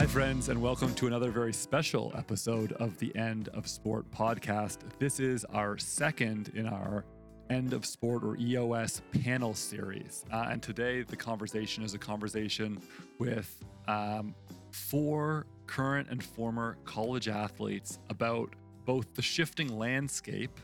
Hi, friends, and welcome to another very special episode of the End of Sport podcast. This is our second in our End of Sport or EOS panel series. Uh, and today, the conversation is a conversation with um, four current and former college athletes about both the shifting landscape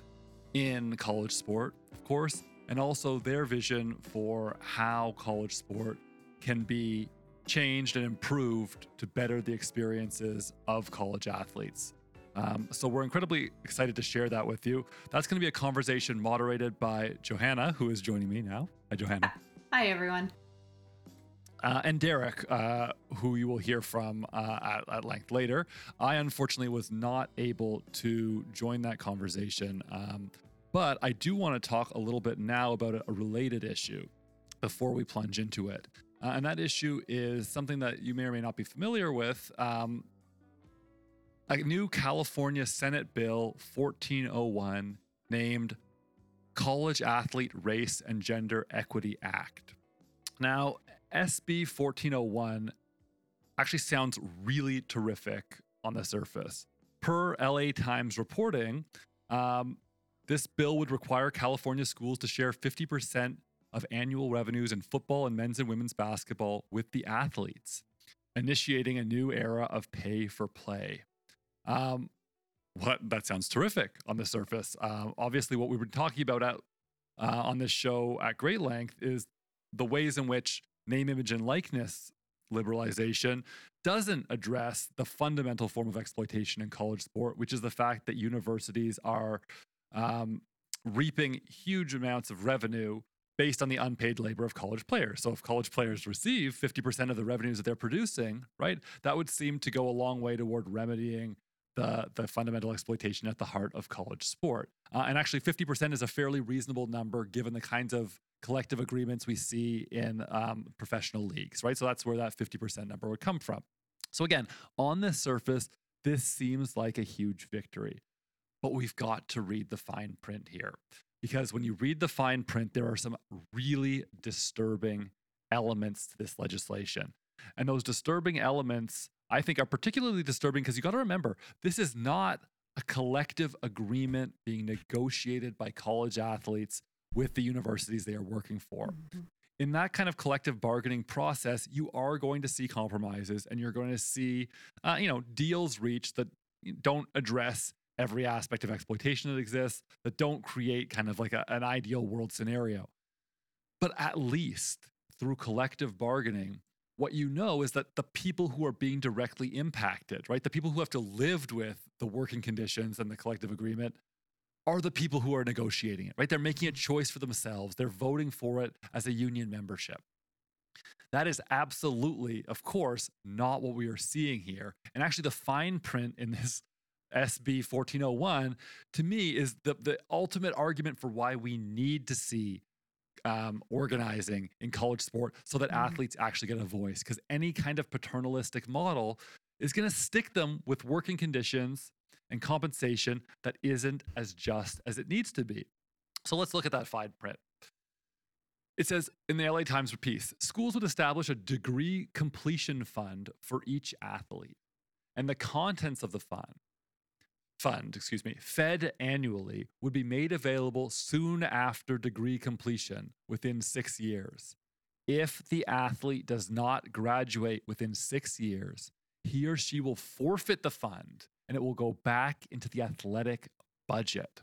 in college sport, of course, and also their vision for how college sport can be changed and improved to better the experiences of college athletes. Um, so we're incredibly excited to share that with you. That's going to be a conversation moderated by Johanna, who is joining me now. Hi, Johanna. Hi, everyone. Uh, and Derek, uh, who you will hear from uh, at, at, length later. I unfortunately was not able to join that conversation, um, but I do want to talk a little bit now about a, a related issue before we plunge into it. Uh, and that issue is something that you may or may not be familiar with. Um, a new California Senate Bill 1401 named College Athlete Race and Gender Equity Act. Now, SB 1401 actually sounds really terrific on the surface. Per LA Times reporting, um, this bill would require California schools to share 50% of annual revenues in football and men's and women's basketball with the athletes, initiating a new era of pay for play. Um, what that sounds terrific on the surface. Uh, obviously, what we've been talking about at, uh, on this show at great length is the ways in which name, image, and likeness liberalization doesn't address the fundamental form of exploitation in college sport, which is the fact that universities are um, reaping huge amounts of revenue based on the unpaid labor of college players. So if college players receive 50% of the revenues that they're producing, right, that would seem to go a long way toward remedying the, the fundamental exploitation at the heart of college sport. Uh, and actually, 50% is a fairly reasonable number given the kinds of collective agreements we see in um, professional leagues, right? So that's where that 50% number would come from. So again, on the surface, this seems like a huge victory, but we've got to read the fine print here because when you read the fine print, there are some really disturbing elements to this legislation. And those disturbing elements, I think, are particularly disturbing because you got to remember this is not a collective agreement being negotiated by college athletes with the universities they are working for. Mm-hmm. In that kind of collective bargaining process, you are going to see compromises and you're going to see, uh, you know, deals reached that don't address every aspect of exploitation that exists that don't create kind of like a, an ideal world scenario. But at least through collective bargaining, what you know is that the people who are being directly impacted, right, the people who have to live with the working conditions and the collective agreement are the people who are negotiating it, right? They're making a choice for themselves. They're voting for it as a union membership. That is absolutely, of course, not what we are seeing here. And actually, the fine print in this SB 1401 to me is the, the ultimate argument for why we need to see um, organizing in college sport so that mm. athletes actually get a voice. Because any kind of paternalistic model is going to stick them with working conditions and compensation that isn't as just as it needs to be. So let's look at that fine print. It says in the LA Times piece schools would establish a degree completion fund for each athlete. And the contents of the fund fund, excuse me, fed annually would be made available soon after degree completion within 6 years. If the athlete does not graduate within 6 years, he or she will forfeit the fund and it will go back into the athletic budget.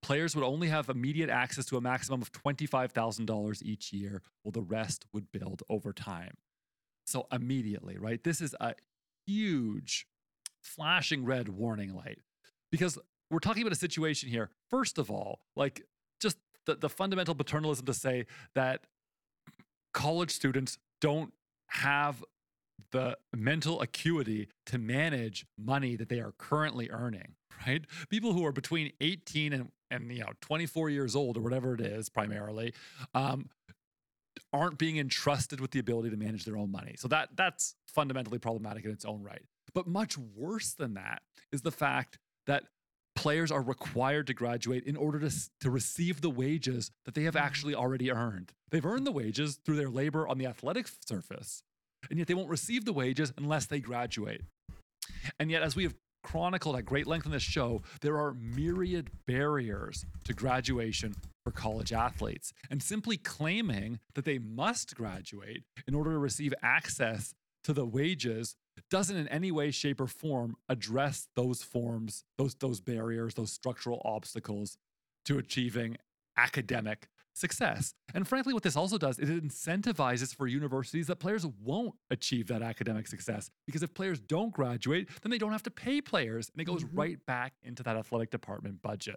Players would only have immediate access to a maximum of $25,000 each year, while the rest would build over time. So, immediately, right? This is a huge flashing red warning light because we're talking about a situation here. First of all, like just the, the fundamental paternalism to say that college students don't have the mental acuity to manage money that they are currently earning, right? People who are between 18 and, and you know 24 years old or whatever it is primarily um, aren't being entrusted with the ability to manage their own money. So that that's fundamentally problematic in its own right. But much worse than that is the fact that players are required to graduate in order to, to receive the wages that they have mm-hmm. actually already earned. They've earned the wages through their labor on the athletic surface, and yet they won't receive the wages unless they graduate. And yet, as we have chronicled at great length in this show, there are myriad barriers to graduation for college athletes. And simply claiming that they must graduate in order to receive access to the wages doesn't in any way shape or form address those forms those those barriers those structural obstacles to achieving academic success. And frankly, what this also does is it incentivizes for universities that players won't achieve that academic success. Because if players don't graduate, then they don't have to pay players, and it goes mm-hmm. right back into that athletic department budget.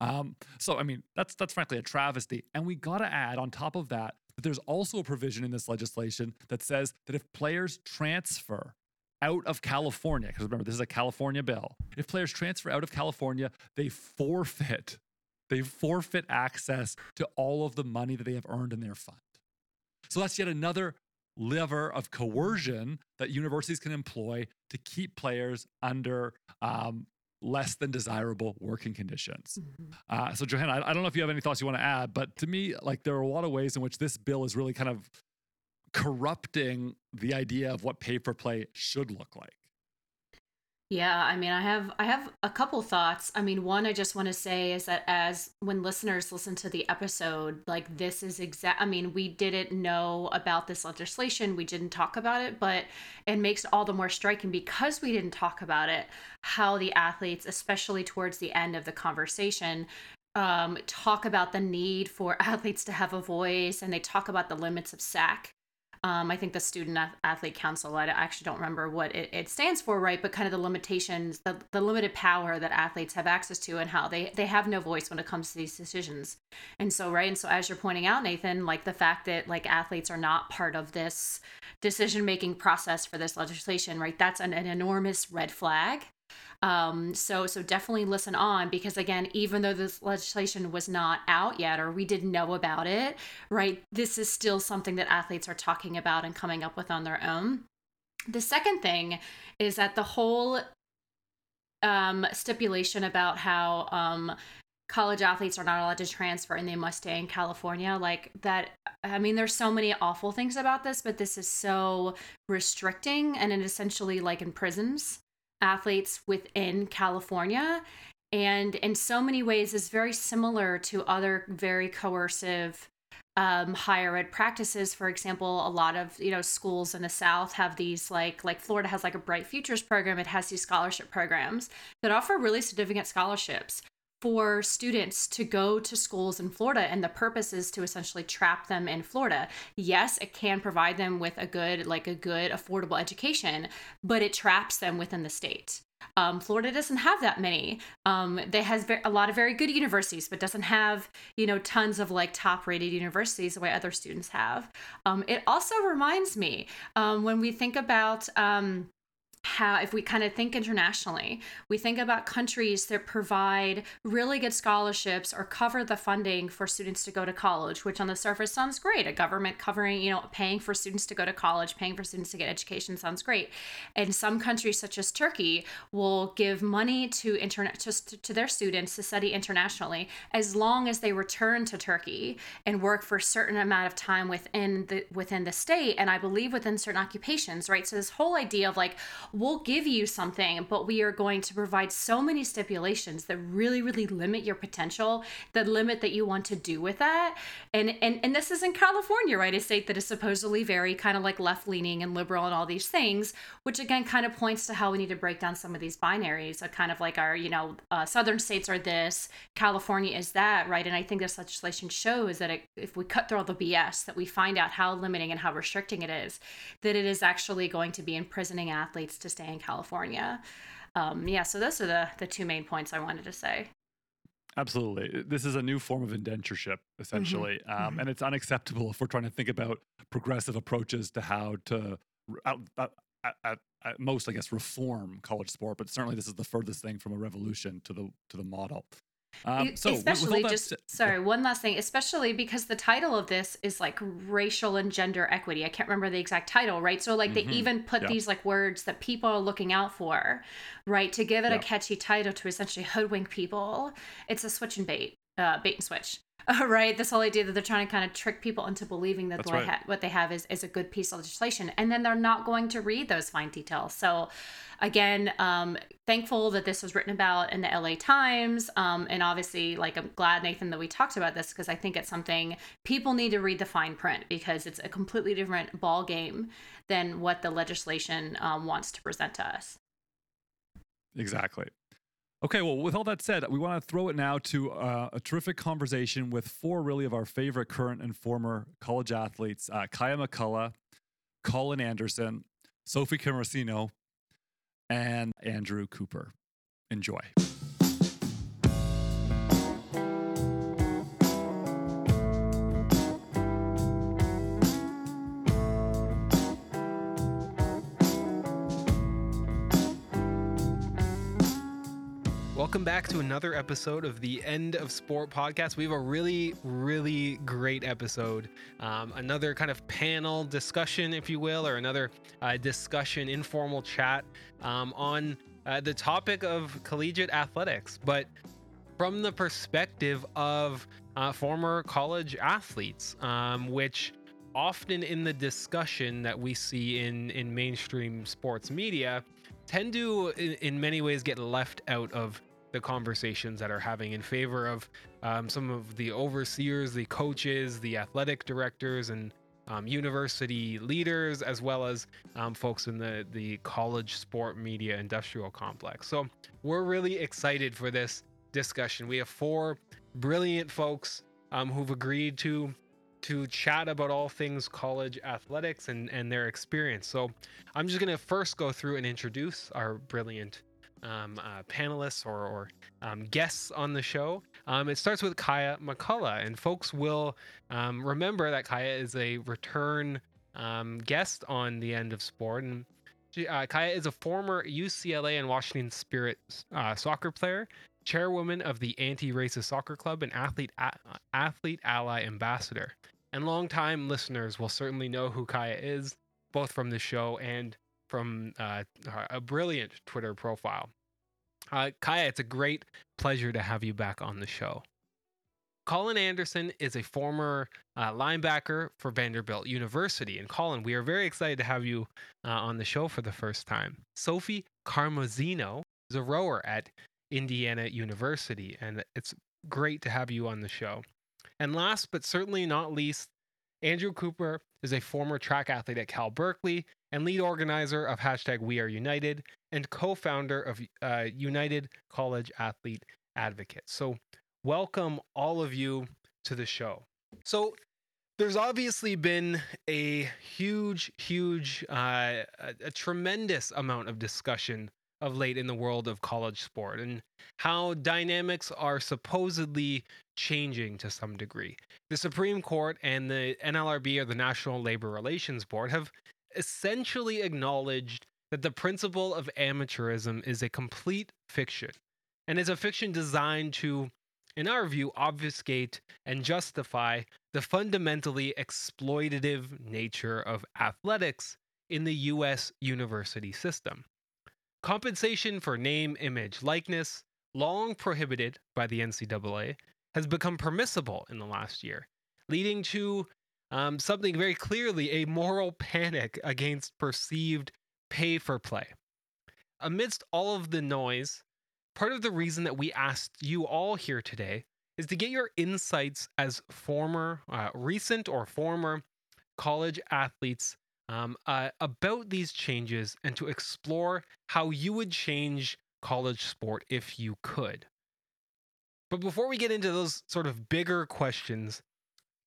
Um, so, I mean, that's that's frankly a travesty. And we got to add on top of that that there's also a provision in this legislation that says that if players transfer out of California, because remember, this is a California bill. If players transfer out of California, they forfeit they forfeit access to all of the money that they have earned in their fund. So that's yet another lever of coercion that universities can employ to keep players under um, less than desirable working conditions. Mm-hmm. Uh, so, Johanna, I, I, don't know if you have any thoughts you want to add, but to me, like there are a lot of ways in which this bill is really kind of corrupting the idea of what pay for play should look like. Yeah, I mean, I have I have a couple thoughts. I mean, one I just want to say is that as when listeners listen to the episode, like this is exact I mean, we didn't know about this legislation. We didn't talk about it, but it makes all the more striking because we didn't talk about it how the athletes, especially towards the end of the conversation, um, talk about the need for athletes to have a voice and they talk about the limits of SAC um, I think the Student Athlete Council, I actually don't remember what it, it stands for, right? But kind of the limitations, the, the limited power that athletes have access to and how they, they have no voice when it comes to these decisions. And so, right. And so, as you're pointing out, Nathan, like the fact that like athletes are not part of this decision making process for this legislation, right? That's an, an enormous red flag um, so so definitely listen on because again, even though this legislation was not out yet or we didn't know about it, right? This is still something that athletes are talking about and coming up with on their own. The second thing is that the whole um, stipulation about how um, college athletes are not allowed to transfer and they must stay in California. Like that, I mean, there's so many awful things about this, but this is so restricting and it essentially like imprisons athletes within California. And in so many ways is very similar to other very coercive um, higher ed practices. For example, a lot of you know schools in the South have these like like Florida has like a Bright Futures program. It has these scholarship programs that offer really significant scholarships for students to go to schools in Florida and the purpose is to essentially trap them in Florida. Yes, it can provide them with a good like a good affordable education, but it traps them within the state. Um, Florida doesn't have that many. Um, they has a lot of very good universities, but doesn't have you know tons of like top rated universities the way other students have. Um, it also reminds me um, when we think about um, how if we kind of think internationally we think about countries that provide really good scholarships or cover the funding for students to go to college which on the surface sounds great. A government covering you know paying for students to go to college paying for students to get education sounds great. And some countries such as turkey will give money to internet to, to their students to study internationally as long as they return to turkey and work for a certain amount of time within the within the state and i believe within certain occupations right? So this whole idea of like we'll give you something, but we are going to provide so many stipulations that really, really limit your potential, that limit that you want to do with that. And and and this is in California, right? A state that is supposedly very kind of like left leaning and liberal and all these things, which again kind of points to how we need to break down some of these binaries. Of kind of like our, you know, uh, southern states are this, California is that, right? And I think this legislation shows that it, if we cut through all the BS, that we find out how limiting and how restricting it is, that it is actually going to be imprisoning athletes to stay in California. Um, yeah, so those are the the two main points I wanted to say. Absolutely. This is a new form of indentureship, essentially. Mm-hmm. Um, mm-hmm. And it's unacceptable if we're trying to think about progressive approaches to how to, at, at, at, at, most, I guess, reform college sport. But certainly, this is the furthest thing from a revolution to the to the model. Um, so especially just sorry, one last thing, especially because the title of this is like racial and gender equity. I can't remember the exact title, right? So like mm-hmm. they even put yeah. these like words that people are looking out for, right, to give it yeah. a catchy title to essentially hoodwink people. It's a switch and bait, uh, bait and switch. right? This whole idea that they're trying to kind of trick people into believing that right. ha- what they have is, is a good piece of legislation. And then they're not going to read those fine details. So, again, um, thankful that this was written about in the LA Times. Um, and obviously, like, I'm glad, Nathan, that we talked about this because I think it's something people need to read the fine print because it's a completely different ball game than what the legislation um, wants to present to us. Exactly. Okay, well, with all that said, we want to throw it now to uh, a terrific conversation with four really of our favorite current and former college athletes uh, Kaiya McCullough, Colin Anderson, Sophie Camarosino, and Andrew Cooper. Enjoy. Back to another episode of the End of Sport podcast. We have a really, really great episode. Um, another kind of panel discussion, if you will, or another uh, discussion, informal chat um, on uh, the topic of collegiate athletics, but from the perspective of uh, former college athletes, um, which often in the discussion that we see in, in mainstream sports media tend to, in, in many ways, get left out of the conversations that are having in favor of um, some of the overseers, the coaches, the athletic directors, and um, university leaders, as well as um, folks in the the college sport media industrial complex. So we're really excited for this discussion. We have four brilliant folks um, who've agreed to to chat about all things college athletics and and their experience. So I'm just gonna first go through and introduce our brilliant um, uh, panelists or, or um, guests on the show. Um, it starts with Kaiya McCullough, and folks will um, remember that Kaiya is a return um, guest on the end of sport. And she, uh, Kaiya is a former UCLA and Washington Spirit uh, soccer player, chairwoman of the Anti-Racist Soccer Club, and athlete a- athlete ally ambassador. And longtime listeners will certainly know who Kaiya is, both from the show and from uh, a brilliant Twitter profile. Uh, Kaiya, it's a great pleasure to have you back on the show. Colin Anderson is a former uh, linebacker for Vanderbilt University. And Colin, we are very excited to have you uh, on the show for the first time. Sophie Camarosino is a rower at Indiana University, and it's great to have you on the show. And last but certainly not least, Andrew Cooper is a former track athlete at Cal Berkeley and lead organizer of hashtag We Are United and co-founder of uh, United College Athlete Advocates. So welcome all of you to the show. So there's obviously been a huge, huge, uh, a, a tremendous amount of discussion of late in the world of college sport and how dynamics are supposedly changing to some degree. The Supreme Court and the NLRB or the National Labor Relations Board have essentially acknowledged that the principle of amateurism is a complete fiction and is a fiction designed to, in our view, obfuscate and justify the fundamentally exploitative nature of athletics in the US university system. Compensation for name, image, likeness, long prohibited by the NCAA, has become permissible in the last year, leading to um, something very clearly a moral panic against perceived pay for play. Amidst all of the noise, part of the reason that we asked you all here today is to get your insights as former, uh, recent or former college athletes um, uh, about these changes and to explore how you would change college sport if you could. But before we get into those sort of bigger questions,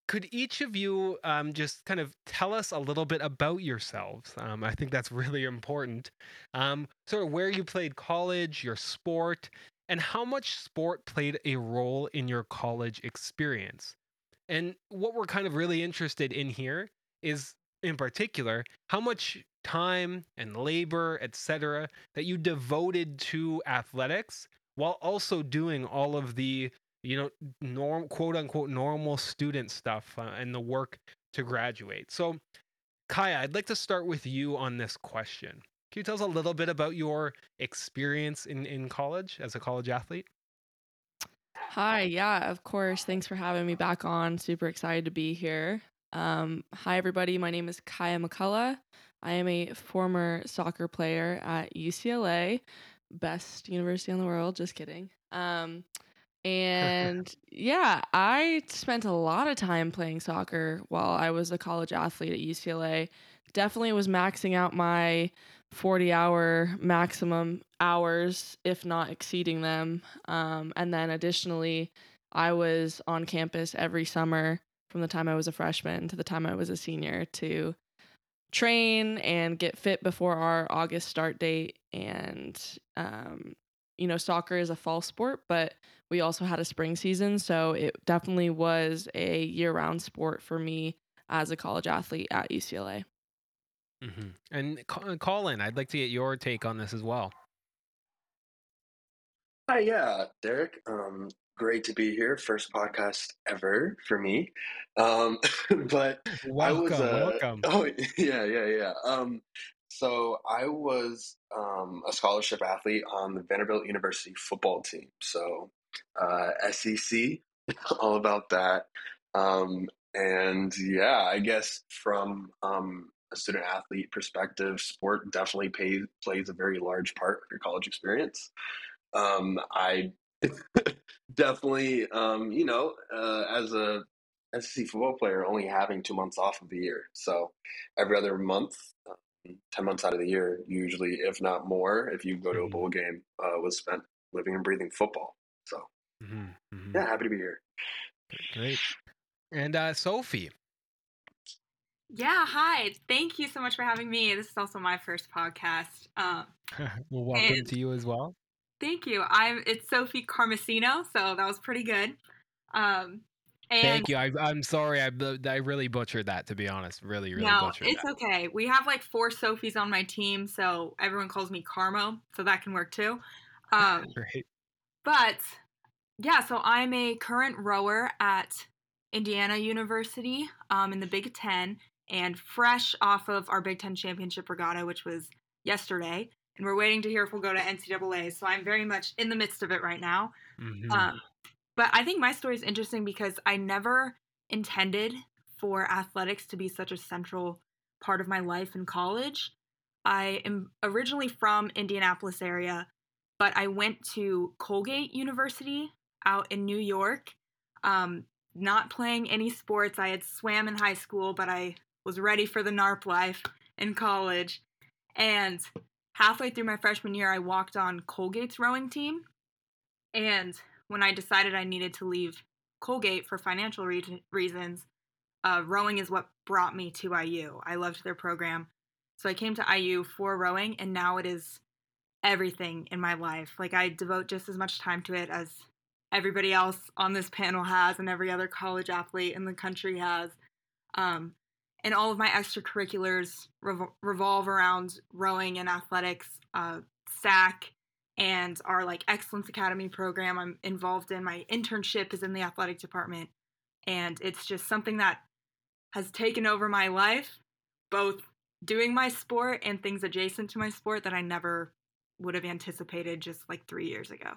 could each of you um, just kind of tell us a little bit about yourselves? Um, I think that's really important. Um, sort of where you played college, your sport, and how much sport played a role in your college experience. And what we're kind of really interested in here is, in particular, how much time and labor, etc., that you devoted to athletics while also doing all of the you know norm quote unquote normal student stuff uh, and the work to graduate so kaiya i'd like to start with you on this question can you tell us a little bit about your experience in in college as a college athlete Hi, yeah, of course. Thanks for having me back on. Super excited to be here. Um, hi, everybody. My name is Kaiya McCullough. I am a former soccer player at UCLA, best university in the world. Just kidding. Um, and yeah, I spent a lot of time playing soccer while I was a college athlete at UCLA. Definitely was maxing out my 40 hour maximum hours, if not exceeding them. Um, and then additionally, I was on campus every summer from the time I was a freshman to the time I was a senior to train and get fit before our August start date. And, um, you know, soccer is a fall sport, but we also had a spring season. So it definitely was a year round sport for me as a college athlete at UCLA. Mm-hmm. And uh, Colin, I'd like to get your take on this as well. Hi, yeah, Derek. Um, great to be here. First podcast ever for me. Um, but welcome, I was, uh, welcome. Oh, yeah, yeah, yeah. Um, so I was um, a scholarship athlete on the Vanderbilt University football team. So uh, SEC, all about that. Um, and yeah, I guess from um, a student athlete perspective, sport definitely plays a very large part of your college experience. Um, I definitely, um, you know, uh, as a SEC football player, only having two months off of the year. So every other month, 10 months out of the year, usually, if not more, if you go to a mm-hmm. bowl game, uh, was spent living and breathing football. So, mm-hmm. Mm-hmm. yeah, happy to be here. Great. And uh, Sophie, yeah, hi. Thank you so much for having me. This is also my first podcast. Um, well, welcome to you as well. Thank you. I'm it's Sophie Carmosino, so that was pretty good. Um, and Thank you. I, am sorry. I, I really butchered that. To be honest, really, really no, butchered. it's that. okay. We have like four Sophies on my team, so everyone calls me Carmo, so that can work too. Um, Great. But yeah, so I'm a current rower at Indiana University um, in the Big Ten, and fresh off of our Big Ten Championship regatta, which was yesterday. And we're waiting to hear if we'll go to NCAA. So I'm very much in the midst of it right now. Mm-hmm. Um, but I think my story is interesting because I never intended for athletics to be such a central part of my life in college. I am originally from Indianapolis area, but I went to Colgate University out in New York. Um, not playing any sports. I had swam in high school, but I was ready for the NARP life in college. And halfway through my freshman year, I walked on Colgate's rowing team. And when I decided I needed to leave Colgate for financial re- reasons, uh, rowing is what brought me to IU. I loved their program. So I came to IU for rowing, and now it is everything in my life. Like, I devote just as much time to it as everybody else on this panel has, and every other college athlete in the country has. Um, and all of my extracurriculars rev- revolve around rowing and athletics, uh, SAC, and our like Excellence Academy program. I'm involved in. My internship is in the athletic department, and it's just something that has taken over my life, both doing my sport and things adjacent to my sport that I never would have anticipated just like three years ago.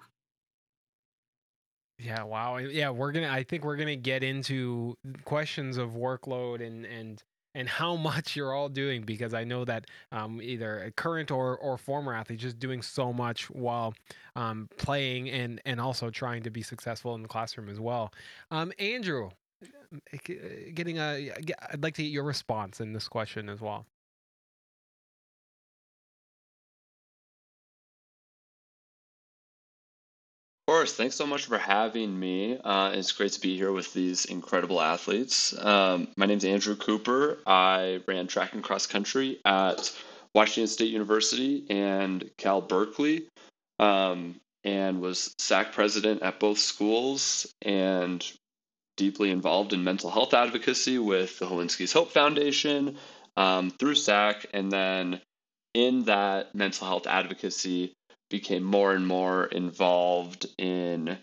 Yeah, wow. Yeah, we're gonna. I think we're gonna get into questions of workload and and and how much you're all doing because I know that um, either a current or, or former athletes just doing so much while um, playing and, and also trying to be successful in the classroom as well. Um, Andrew, uh, getting a, I'd like to get your response in this question as well. Course. Thanks so much for having me. Uh, it's great to be here with these incredible athletes. Um, my name is Andrew Cooper. I ran track and cross country at Washington State University and Cal Berkeley, um, and was SAC president at both schools and deeply involved in mental health advocacy with the Hilinski's Hope Foundation um, through SAC. And then in that mental health advocacy, became more and more involved in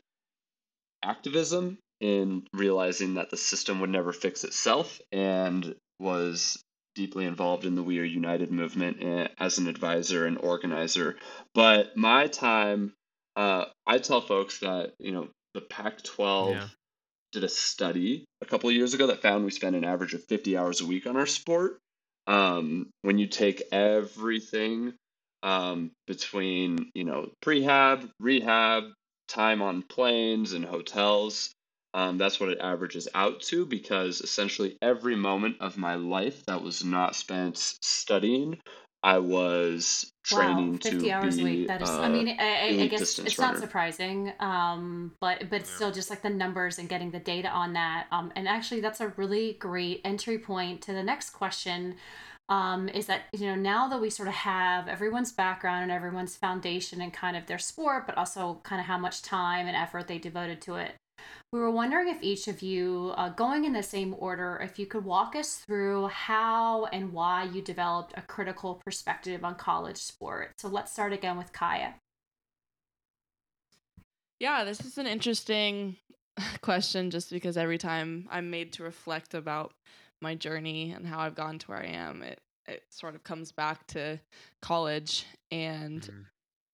activism, in realizing that the system would never fix itself, and was deeply involved in the We Are United movement eh, as an advisor and organizer. But my time, uh, I tell folks that, you know, the Pac-12 Yeah. did a study a couple of years ago that found we spend an average of 50 hours a week on our sport. Um, when you take everything um, between you know prehab, rehab, time on planes and hotels, um, that's what it averages out to. Because essentially every moment of my life that was not spent studying, I was training wow, 50 to hours be. a week. That is, uh, I mean, I, I, I guess distance it's not surprising, um, but but Yeah. still just like the numbers and getting the data on that. Um, and actually, that's a really great entry point to the next question. Um, is that you know now that we sort of have everyone's background and everyone's foundation and kind of their sport, but also kind of how much time and effort they devoted to it. We were wondering if each of you, uh, going in the same order, if you could walk us through how and why you developed a critical perspective on college sport. So let's start again with Kaiya. Yeah, this is an interesting question just because every time I'm made to reflect about my journey and how I've gotten to where I am, it, it sort of comes back to college. And Mhm.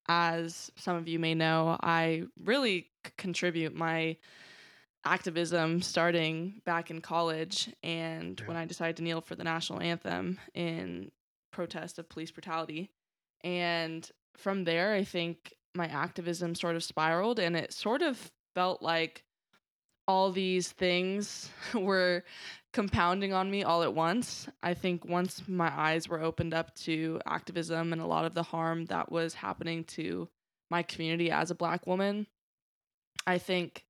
as some of you may know, I really c- contribute my activism starting back in college. And when I decided to kneel for the national anthem in protest of police brutality. And from there, I think my activism sort of spiraled and it sort of felt like all these things were compounding on me all at once. I think once my eyes were opened up to activism and a lot of the harm that was happening to my community as a black woman, I think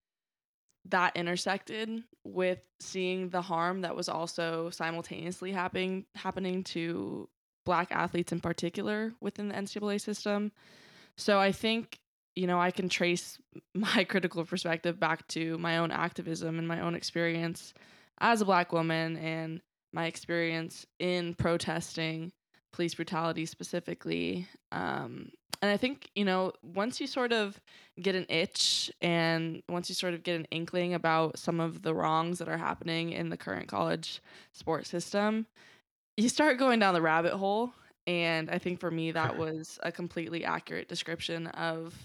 that intersected with seeing the harm that was also simultaneously happening happening to black athletes in particular within the NCAA system. So I think you know I can trace my critical perspective back to my own activism and my own experience as a black woman and my experience in protesting police brutality specifically. Um, and I think, you know, once you sort of get an itch and once you sort of get an inkling about some of the wrongs that are happening in the current college sports system, you start going down the rabbit hole. And I think for me, that was a completely accurate description of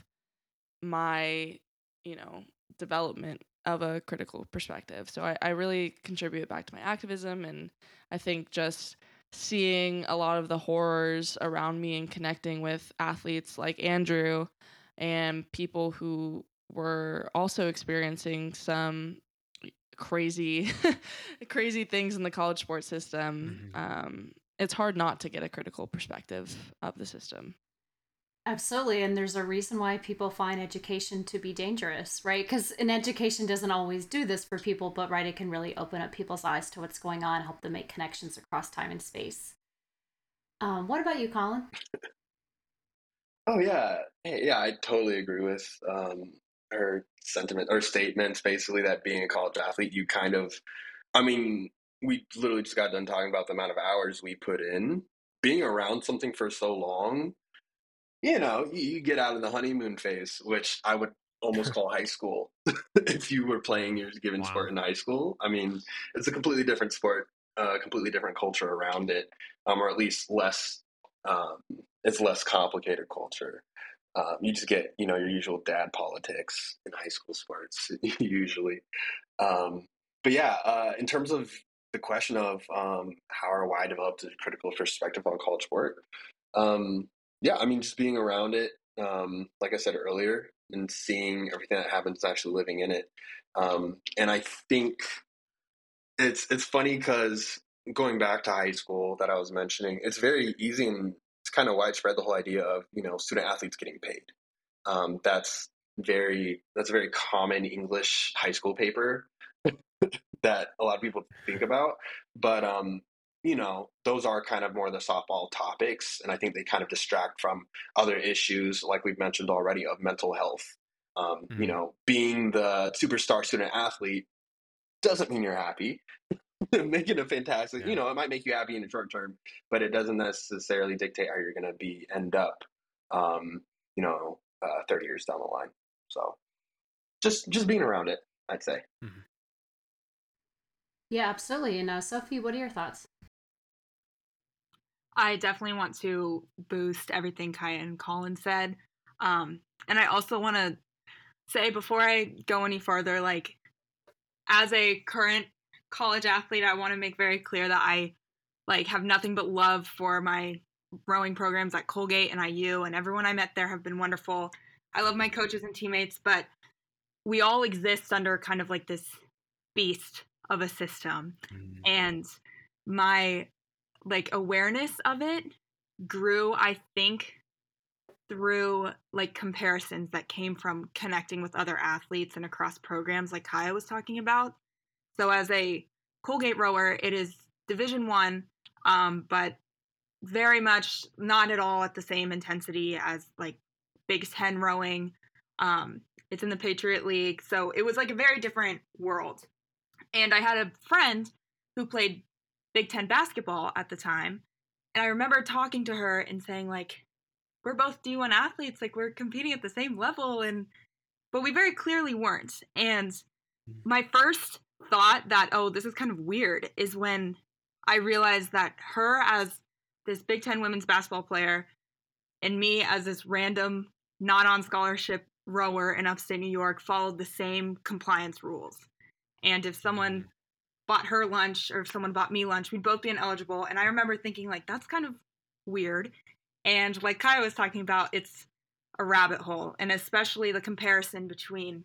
my, you know, development of a critical perspective. So I, I really contribute back to my activism. And I think just seeing a lot of the horrors around me and connecting with athletes like Andrew and people who were also experiencing some crazy crazy things in the college sports system Mhm. um it's hard not to get a critical perspective of the system Absolutely. And there's a reason why people find education to be dangerous, right? Because an education doesn't always do this for people, but right, it can really open up people's eyes to what's going on, help them make connections across time and space. Um, what about you, Colin? Oh yeah, yeah, I totally agree with um, her sentiment or statements. Basically, that being a college athlete, you kind of, I mean, we literally just got done talking about the amount of hours we put in. Being around something for so long, you know, you, you get out of the honeymoon phase, which I would almost call high school if you were playing your given Wow. sport in high school. I mean, it's a completely different sport, uh, completely different culture around it, um, or at least less. Um, it's less complicated culture. Um, you just get, you know, your usual dad politics in high school sports, usually. Um, but yeah, uh, in terms of the question of um, how or why I developed a critical perspective on college sport, um, yeah, I mean, just being around it, um, like I said earlier, and seeing everything that happens, actually living in it. Um, and I think it's it's funny because going back to high school that I was mentioning, it's very easy and it's kind of widespread the whole idea of you know student athletes getting paid. Um, that's very that's a very common English high school paper that a lot of people think about. But um, you know, those are kind of more the softball topics, and I think they kind of distract from other issues, like we've mentioned already, of mental health. Um, You Mhm. know, being the superstar student athlete doesn't mean you're happy. Making a fantastic, Yeah. you know, it might make you happy in the short term, but it doesn't necessarily dictate how you're going to be end up, um, you know, uh, 30 years down the line. So, just just being around it, I'd say. Yeah, absolutely. And uh, Sophie, what are your thoughts? I definitely want to boost everything Kaiya and Colin said. Um, and I also want to say before I go any further, like as a current college athlete, I want to make very clear that I like have nothing but love for my rowing programs at Colgate and IU and everyone I met there have been wonderful. I love my coaches and teammates, but we all exist under kind of like this beast of a system. Mm. And my like awareness of it grew, I think, through like comparisons that came from connecting with other athletes and across programs like Kaiya was talking about. So as a Colgate rower, it is division one, um, but very much not at all at the same intensity as like Big Ten rowing. Um, it's in the Patriot League. So it was like a very different world. And I had a friend who played Big Ten basketball at the time. And I remember talking to her and saying, like, we're both D1 athletes, like we're competing at the same level and but we very clearly weren't. And mm. my first thought that oh, this is kind of weird is when I realized that her as this Big 10 women's basketball player and me as this random not on scholarship rower in upstate New York followed the same compliance rules. And if someone mm. Bought her lunch or if someone bought me lunch, we'd both be ineligible. And I remember thinking like that's kind of weird. And like Kaiya was talking about, it's a rabbit hole, and especially the comparison between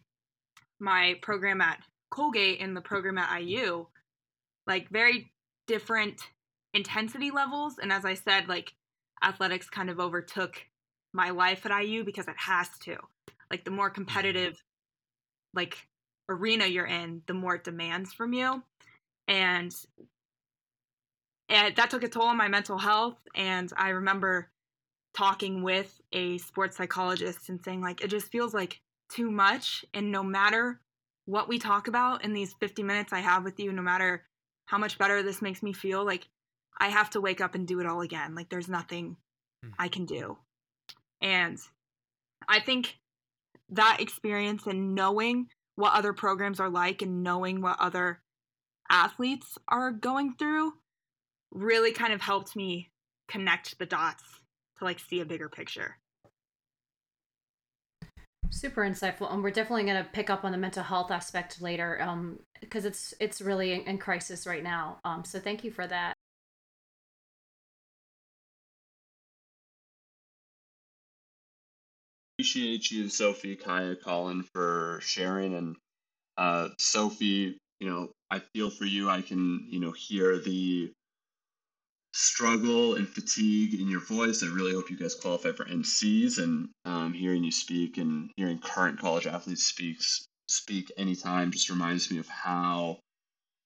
my program at Colgate and the program at IU, like very different intensity levels. And as I said, like athletics kind of overtook my life at IU because it has to. Like the more mm-hmm. competitive, like arena you're in, the more it demands from you. And and that took a toll on my mental health. And I remember talking with a sports psychologist and saying like it just feels like too much and no matter what we talk about in these 50 minutes I have with you no matter how much better this makes me feel like I have to wake up and do it all again like there's nothing mm. I can do and I think that experience and knowing what other programs are like and knowing what other athletes are going through really kind of helped me connect the dots to like see a bigger picture. Super insightful, and we're definitely going to pick up on the mental health aspect later, um, because it's it's really in, in crisis right now. Um, so thank you for that. Appreciate you, Sophie, Kaiya, Colin, for sharing, and uh, Sophie, you know, I feel for you. I can, you know, hear the struggle and fatigue in your voice. I really hope you guys qualify for NCs and um, hearing you speak and hearing current college athletes speaks speak anytime just reminds me of how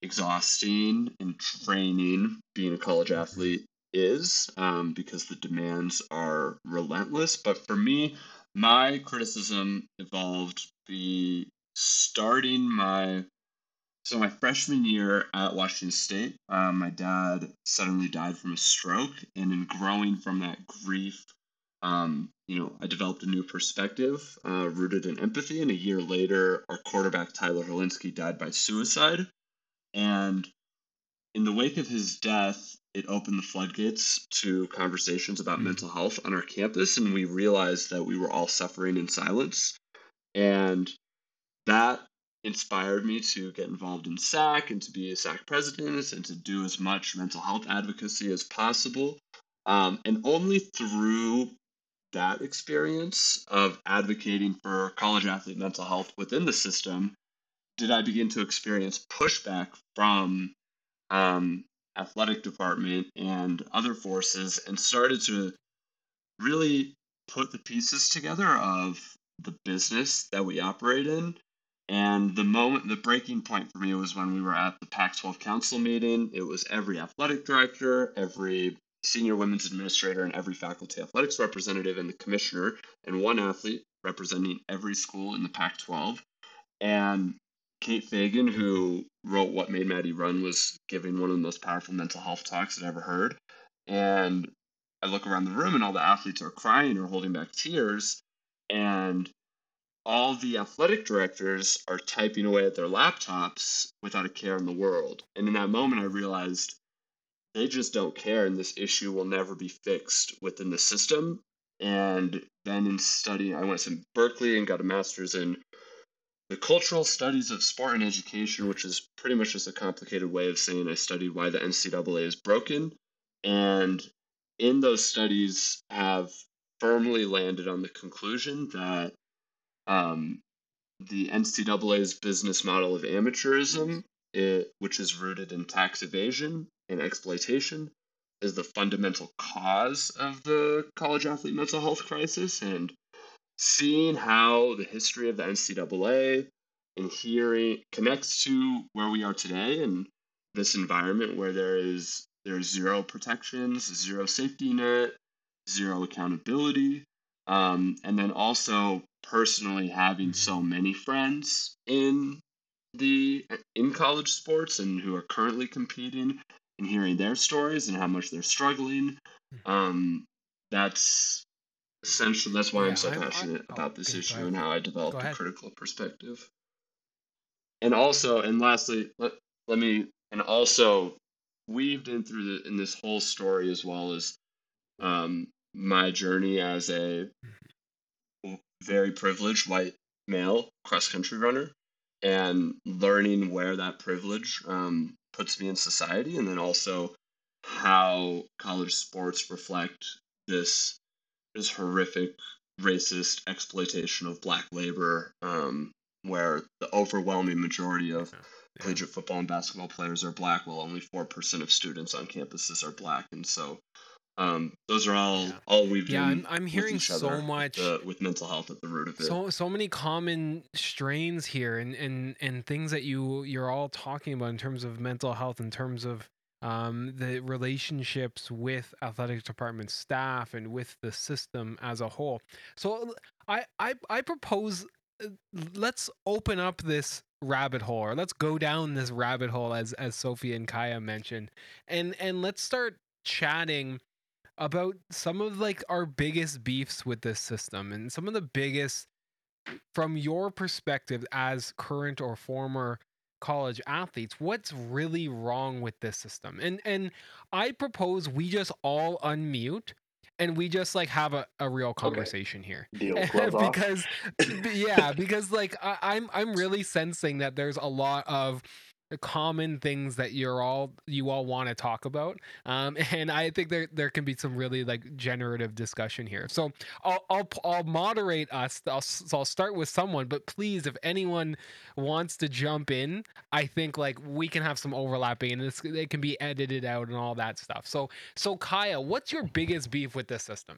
exhausting and training being a college athlete is um, because the demands are relentless. But for me, my criticism evolved be starting my so my freshman year at Washington State, um, my dad suddenly died from a stroke, and in growing from that grief, um, you know, I developed a new perspective uh, rooted in empathy. And a year later, our quarterback Tyler Hilinski died by suicide, and in the wake of his death, it opened the floodgates to conversations about mm-hmm. mental health on our campus, and we realized that we were all suffering in silence, and that inspired me to get involved in SAC and to be a SAC president and to do as much mental health advocacy as possible. Um, and only through that experience of advocating for college athlete mental health within the system did I begin to experience pushback from um, athletic department and other forces and started to really put the pieces together of the business that we operate in and the moment, the breaking point for me was when we were at the Pac 12 council meeting. It was every athletic director, every senior women's administrator, and every faculty athletics representative and the commissioner, and one athlete representing every school in the Pac 12. And Kate Fagan, who wrote What Made Maddie Run, was giving one of the most powerful mental health talks I'd ever heard. And I look around the room, and all the athletes are crying or holding back tears. And all the athletic directors are typing away at their laptops without a care in the world. And in that moment, I realized they just don't care, and this issue will never be fixed within the system. And then in studying, I went to Berkeley and got a master's in the cultural studies of sport and education, which is pretty much just a complicated way of saying I studied why the NCAA is broken. And in those studies, have firmly landed on the conclusion that um, the NCAA's business model of amateurism, it, which is rooted in tax evasion and exploitation, is the fundamental cause of the college athlete mental health crisis. And seeing how the history of the NCAA and hearing connects to where we are today and this environment where there is there's zero protections, zero safety net, zero accountability, um, and then also personally having so many friends in the in college sports and who are currently competing and hearing their stories and how much they're struggling um, that's essentially that's why Yeah, i'm so I'm- I- passionate oh, about this okay, issue and how i developed a critical perspective. And also and lastly let, let me and also weaved in through the in this whole story as well as um, my journey as a very privileged white male cross country runner and learning where that privilege um, puts me in society and then also how college sports reflect this this horrific racist exploitation of black labor um, where the overwhelming majority of collegiate football and basketball players are black while only 4% of students on campuses are black. And so um, those are all Yeah. all we've done Yeah, I'm- I'm hearing so other, with much- the- with mental health at the root of it so so many common strains here and and and things that you you're all talking about in terms of mental health in terms of um, the relationships with athletic department staff and with the system as a whole so i i, I propose uh, let's open up this rabbit hole or let's go down this rabbit hole as as sophie and kaiya mentioned and and let's start chatting about some of like our biggest beefs with this system and some of the biggest from your perspective as current or former college athletes what's really wrong with this system? And and i propose we just all unmute and we just like have a, a real conversation here. Deal. Because yeah because like I, i'm i'm really sensing that there's a lot of common things that you're all you all want to talk about um and i think there there can be some really like generative discussion here. So i'll i'll, I'll moderate us I'll, so i'll start with someone but please if anyone wants to jump in i think like we can have some overlapping and it's, it can be edited out and all that stuff. So so kaiya what's your biggest beef with this system?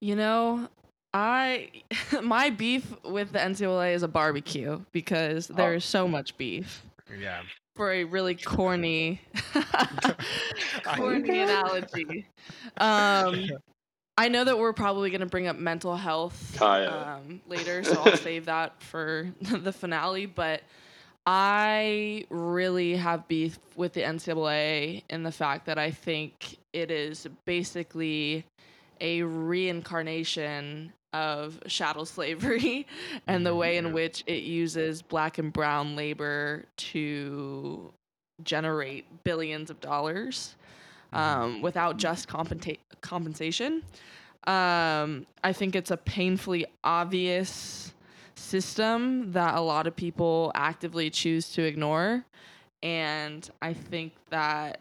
You know, I my beef with the NCAA is a barbecue because there's so much beef. Yeah For a really corny, corny analogy. Um, I know that we're probably going to bring up mental health Kaiya. um, later, so I'll save that for the finale. But I really have beef with the NCAA in the fact that I think it is basically a reincarnation of chattel slavery and the Mhm, way in which it uses black and brown labor to generate billions of dollars um, without just compensa- compensation. Um, I think it's a painfully obvious system that a lot of people actively choose to ignore. And I think that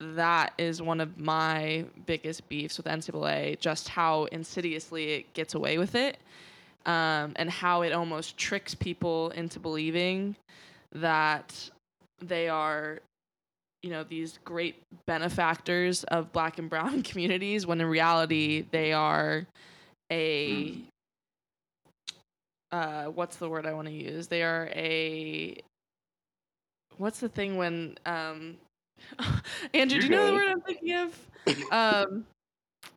that is one of my biggest beefs with NCAA, just how insidiously it gets away with it, um, and how it almost tricks people into believing that they are, you know, these great benefactors of Black and Brown communities, when in reality they are a uh, what's the word I want to use? They are a what's the thing when um Andrew, do you know the word I'm thinking of? Um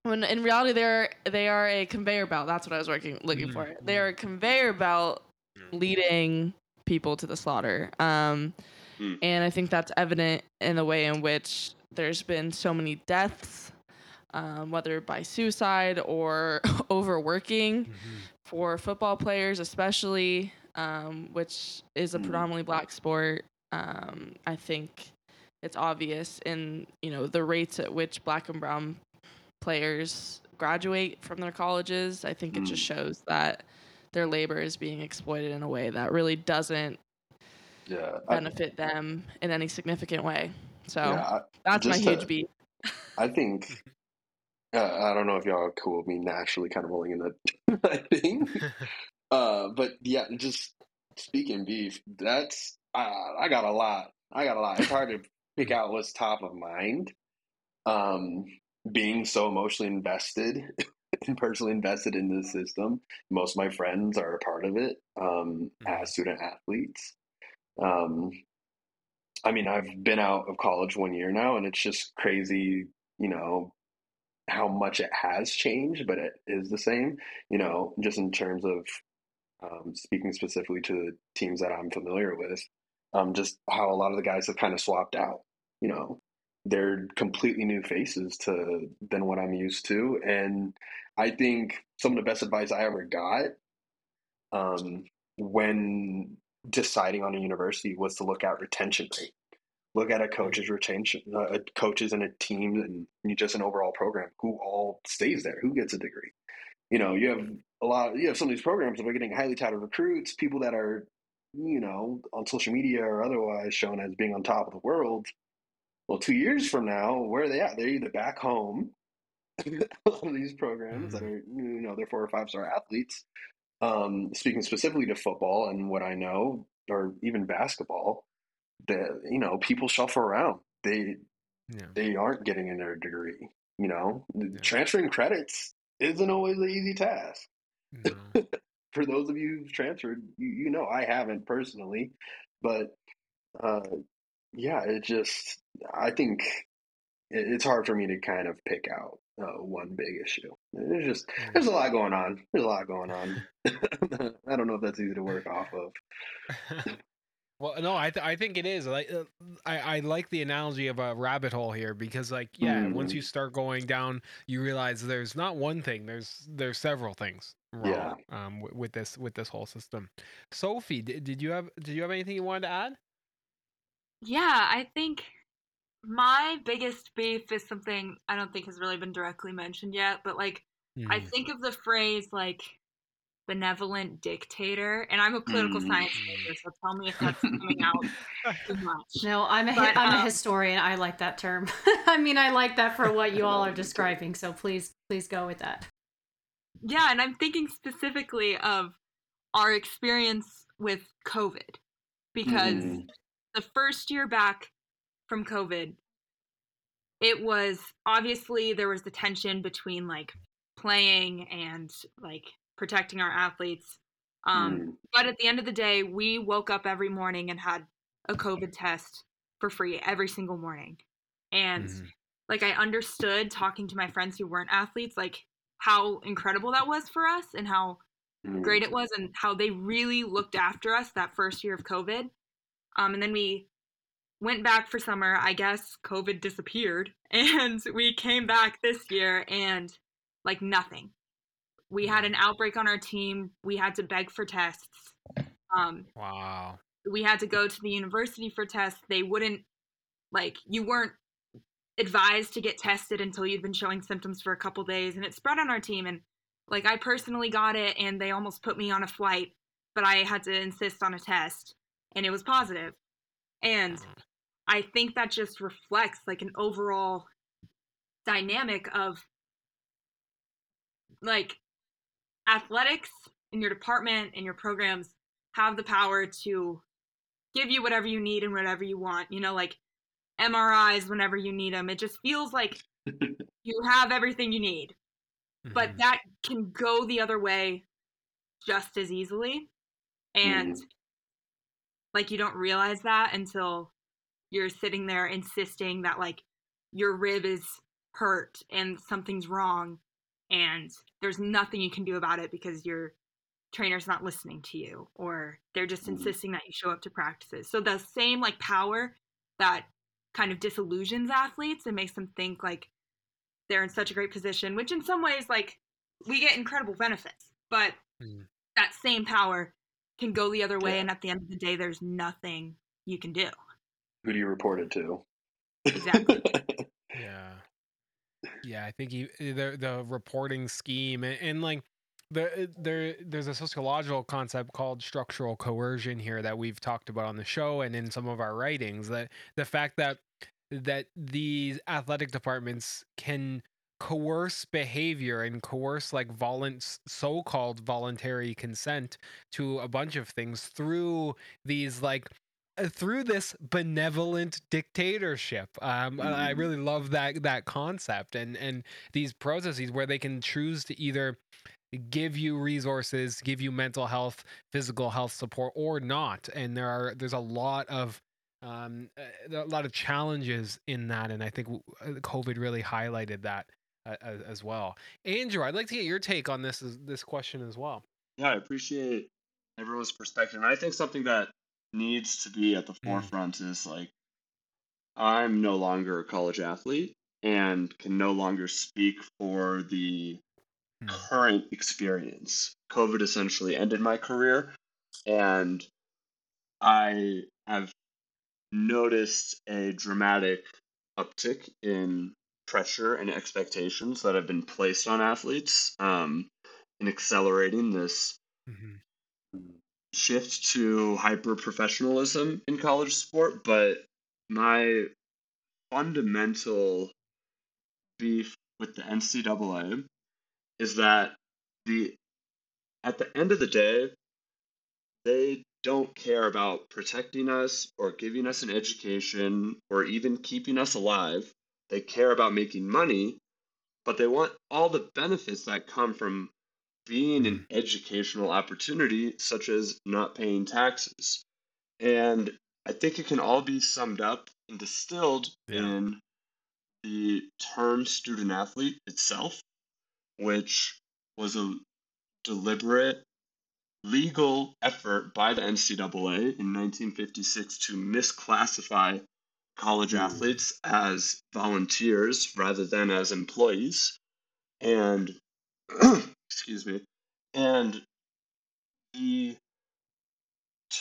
when in reality they're they are a conveyor belt. That's what I was working looking Mm, for. They are a conveyor belt leading people to the slaughter. Um Mm. and I think that's evident in the way in which there's been so many deaths, um, whether by suicide or overworking for football players, especially, um, which is a Mm. predominantly black sport. Um, I think it's obvious in you know the rates at which black and brown players graduate from their colleges. I think it just shows that their labor is being exploited in a way that really doesn't Yeah, I, benefit them in any significant way. So yeah, I, that's my just huge to- beat. I think uh, I don't know if y'all are cool with me naturally kind of rolling into my thing, uh, but yeah, just speaking beef, that's uh, I got a lot. I got a lot. It's hard to pick out what's top of mind. Um, being so emotionally invested and personally invested in the system, most of my friends are a part of it um, as student athletes. Um, I mean, I've been out of college one year now, and it's just crazy, you know, how much it has changed, but it is the same, you know, just in terms of um, speaking specifically to the teams that I'm familiar with, um, just how a lot of the guys have kind of swapped out, you know, they're completely new faces to than what I'm used to. And I think some of the best advice I ever got um, when deciding on a university was to look at retention rate. Look at a coach's retention, uh, coaches and a team, and just an overall program who all stays there, who gets a degree. You know, you have a lot. You have some of these programs that are getting highly touted recruits, people that are, you know, on social media or otherwise shown as being on top of the world. Well, two years from now, where are they at? They're either back home. a lot of these programs that are, you know, they're four or five star athletes. Um, speaking specifically to football and what I know, or even basketball, that you know, people shuffle around. They Yeah. they aren't getting in their degree. You know, Yeah. transferring credits isn't always an easy task. No. For those of you who've transferred, you, you know I haven't personally, but uh, yeah, it just I think it's hard for me to kind of pick out uh, one big issue. There's just there's a lot going on. There's a lot going on. I don't know if that's easy to work off of. well, no, I th- I think it is. Like uh, I I like the analogy of a rabbit hole here because like yeah, once Mhm. you start going down, you realize there's not one thing. There's there's several things Yeah. wrong um w- with this with this whole system. Sophie, did, did you have did you have anything you wanted to add? Yeah, I think my biggest beef is something I don't think has really been directly mentioned yet, but like I Mm. think of the phrase like benevolent dictator, and I'm a political Mm. science major, so tell me if that's coming out too much. No, I'm a But, I'm a um, historian. I like that term. I mean, I like that for what you all are describing. So please, please go with that. Yeah, and I'm thinking specifically of our experience with COVID because Mhm. the first year back from COVID, it was obviously there was the tension between like playing and like protecting our athletes. Um, Mm. But at the end of the day, we woke up every morning and had a COVID test for free every single morning. And Mhm. like I understood talking to my friends who weren't athletes, like how incredible that was for us and how Mm. great it was and how they really looked after us that first year of COVID. Um, and then we went back for summer. I guess COVID disappeared, and we came back this year and like nothing. We had an outbreak on our team. We had to beg for tests. Um, Wow. we had to go to the university for tests. They wouldn't like you weren't advised to get tested until you'd been showing symptoms for a couple days and it spread on our team and like I personally got it and they almost put me on a flight, but I had to insist on a test and it was positive. And I think that just reflects like an overall dynamic of like athletics in your department and your programs have the power to give you whatever you need and whatever you want. You know, like MRIs whenever you need them. It just feels like you have everything you need. But Mhm. that can go the other way just as easily. And like you don't realize that until you're sitting there insisting that like your rib is hurt and something's wrong and there's nothing you can do about it because your trainer's not listening to you or they're just Mhm. insisting that you show up to practices. So the same like power that kind of disillusions athletes and makes them think like they're in such a great position, which in some ways like we get incredible benefits, but Mm. that same power can go the other way Yeah. and at the end of the day there's nothing you can do. Who do you report it to? Exactly. Yeah. Yeah, I think you, the the reporting scheme and, and like there, there there's a sociological concept called structural coercion here that we've talked about on the show and in some of our writings that the fact that that these athletic departments can coerce behavior and coerce like volun- so-called voluntary consent to a bunch of things through these like through this benevolent dictatorship. Um, mm. I really love that that concept and and these processes where they can choose to either give you resources, give you mental health, physical health support, or not. And there are there's a lot of um, uh, a lot of challenges in that, and I think uh, COVID really highlighted that uh, as well. Andrew, I'd like to get your take on this this question as well. Yeah, I appreciate everyone's perspective, and I think something that needs to be at the mm. forefront is like I'm no longer a college athlete and can no longer speak for the mm. current experience. COVID essentially ended my career, and I have noticed a dramatic uptick in pressure and expectations that have been placed on athletes um, in accelerating this mm-hmm. Shift to hyper professionalism in college sport. But my fundamental beef with the NCAA is that the at the end of the day, they don't care about protecting us or giving us an education or even keeping us alive. They care about making money, but they want all the benefits that come from being an educational opportunity, such as not paying taxes. And I think it can all be summed up and distilled yeah. in the term student athlete itself, which was a deliberate legal effort by the NCAA in 1956 to misclassify college hmm. athletes as volunteers rather than as employees. And, excuse me, and the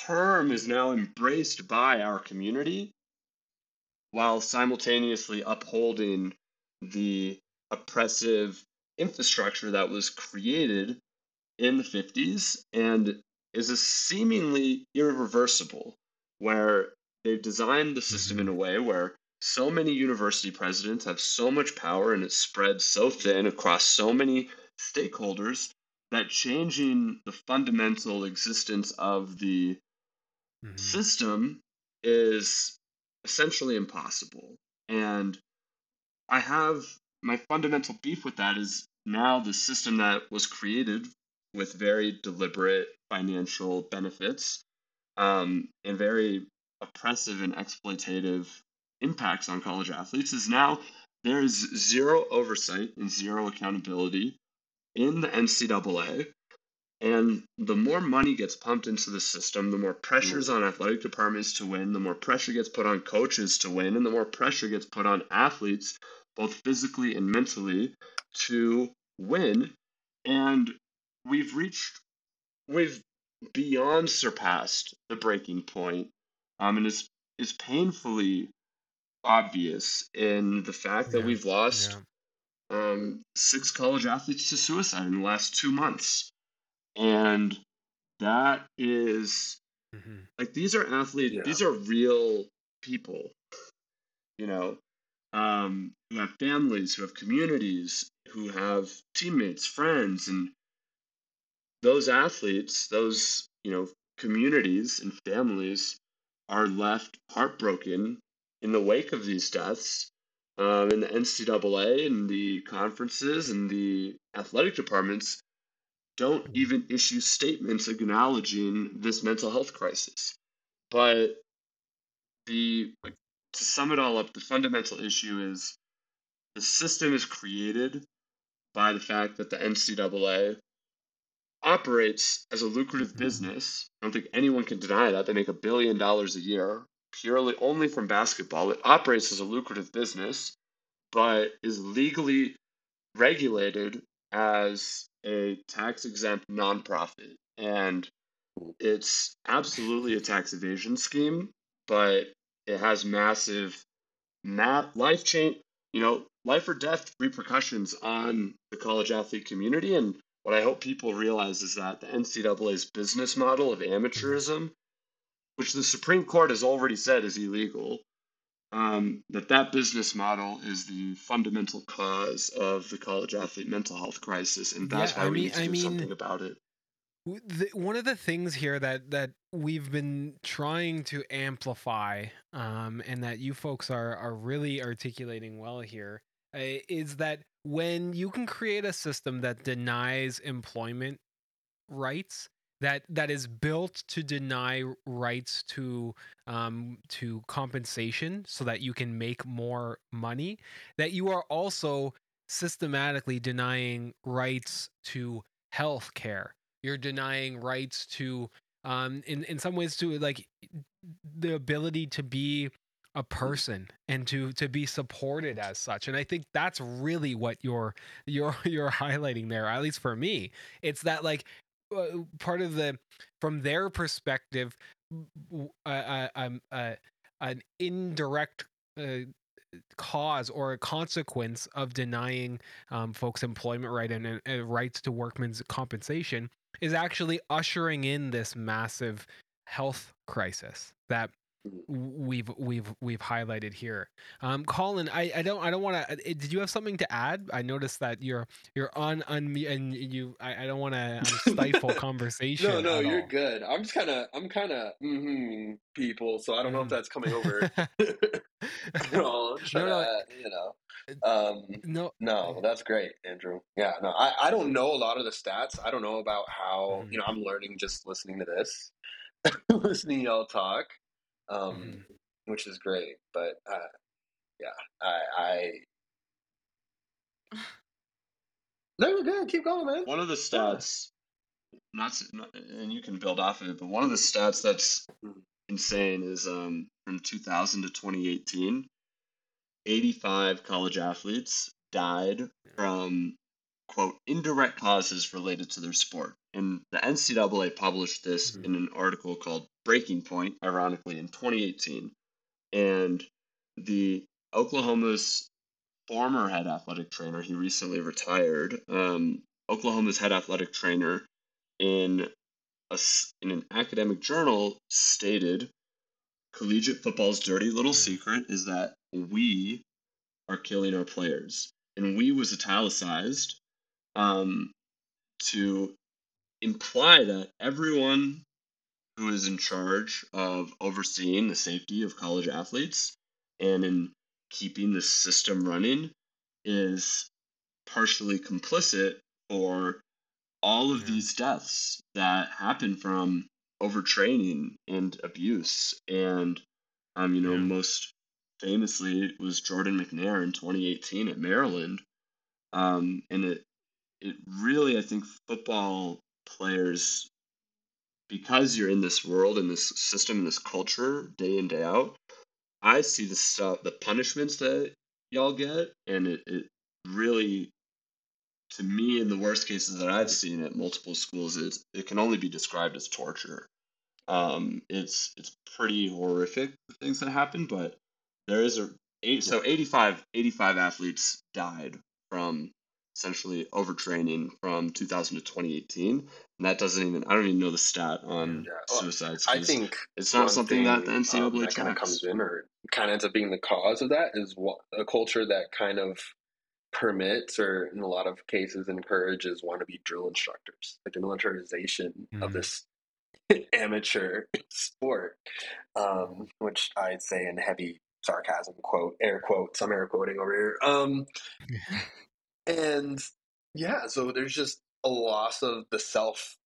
term is now embraced by our community while simultaneously upholding the oppressive infrastructure that was created in the 50s and is a seemingly irreversible where they've designed the system in a way where so many university presidents have so much power and it's spread so thin across so many stakeholders that changing the fundamental existence of the mm-hmm. system is essentially impossible. And I have my fundamental beef with that is now the system that was created with very deliberate financial benefits um, and very oppressive and exploitative impacts on college athletes is now there is zero oversight and zero accountability in the NCAA. And the more money gets pumped into the system, the more pressures on athletic departments to win, the more pressure gets put on coaches to win, and the more pressure gets put on athletes, both physically and mentally, to win. And we've reached we've beyond surpassed the breaking point um, and it's is painfully obvious in the fact that we've lost yeah. Um, six college athletes to suicide in the last two months and that is, mm-hmm. like these are athletes yeah. these are real people you know um, who have families who have communities who have teammates friends and those athletes, those you know communities and families are left heartbroken in the wake of these deaths. Um, and the NCAA and the conferences and the athletic departments don't even issue statements acknowledging this mental health crisis. But the like, to sum it all up, the fundamental issue is the system is created by the fact that the NCAA operates as a lucrative business. I don't think anyone can deny that. They make a billion dollars a year purely only from basketball. It operates as a lucrative business, but is legally regulated as a tax exempt nonprofit. And it's absolutely a tax evasion scheme, but it has massive map life change, you know, life or death repercussions on the college athlete community and what I hope people realize is that the NCAA's business model of amateurism, which the Supreme Court has already said is illegal, um, that that business model is the fundamental cause of the college athlete mental health crisis, and that's Yeah, why I we mean- need to I do mean- something about it. The, one of the things here that that we've been trying to amplify, um, and that you folks are are really articulating well here, uh, is that when you can create a system that denies employment rights, that that is built to deny rights to um, to compensation, so that you can make more money, that you are also systematically denying rights to health care you're denying rights to um in in some ways to like the ability to be a person and to to be supported as such and i think that's really what you're you're you're highlighting there at least for me. It's that like uh, part of the from their perspective uh, uh, um, uh, an indirect uh, cause or a consequence of denying um, folks employment right and, and, rights to workmen's compensation is actually ushering in this massive health crisis that we've we've we've highlighted here. Um, Colin, I, I don't I don't want to. Did you have something to add? I noticed that you're you're on unmute and you. I, I don't want to um, stifle conversation. No, no, you're all. good. I'm just kind of, I'm kind of mm-hmm people, so I don't know if Mhm. that's coming over at all. No. to, you know. Um, no. no, that's great, Andrew. Yeah, no, I, I don't know a lot of the stats. I don't know about how, Mhm. you know, I'm learning just listening to this, listening to y'all talk, um, Mhm. which is great. But uh, yeah, I, I. No, you're good. Keep going, man. One of the stats, not, not and you can build off of it, but one of the stats that's Mhm. insane is um, from 2000 to 2018, 85 college athletes died from quote indirect causes related to their sport. And the NCAA published this Mhm. in an article called Breaking Point, ironically, in 2018. And the Oklahoma's former head athletic trainer, he recently retired. Um, Oklahoma's head athletic trainer in a in an academic journal stated collegiate football's dirty little secret is that we are killing our players. And we was italicized um, to imply that everyone who is in charge of overseeing the safety of college athletes and in keeping the system running is partially complicit for all of Yeah. these deaths that happen from overtraining and abuse and um you know Yeah. most famously was Jordan McNair in 2018 at Maryland um and it it really I think football players because you're in this world in this system in this culture day in day out I see the stuff the punishments that y'all get and it, it really to me in the worst cases that I've seen at multiple schools it's, it can only be described as torture. Um it's it's pretty horrific the things that happen but there is a eight so 85 85 athletes died from essentially overtraining from 2000 to 2018 and that doesn't even i don't even know the stat on Yeah, well, suicides I 'cause think it's not one something that the ncaa um, that kind of comes in or kind of ends up being the cause of that is what a culture that kind of permits or in a lot of cases encourages wannabe drill instructors. Like the militarization of Mhm. this amateur sport um, which i'd say in heavy sarcasm quote air quotes i'm air quoting over here um, and yeah so there's just a loss of the self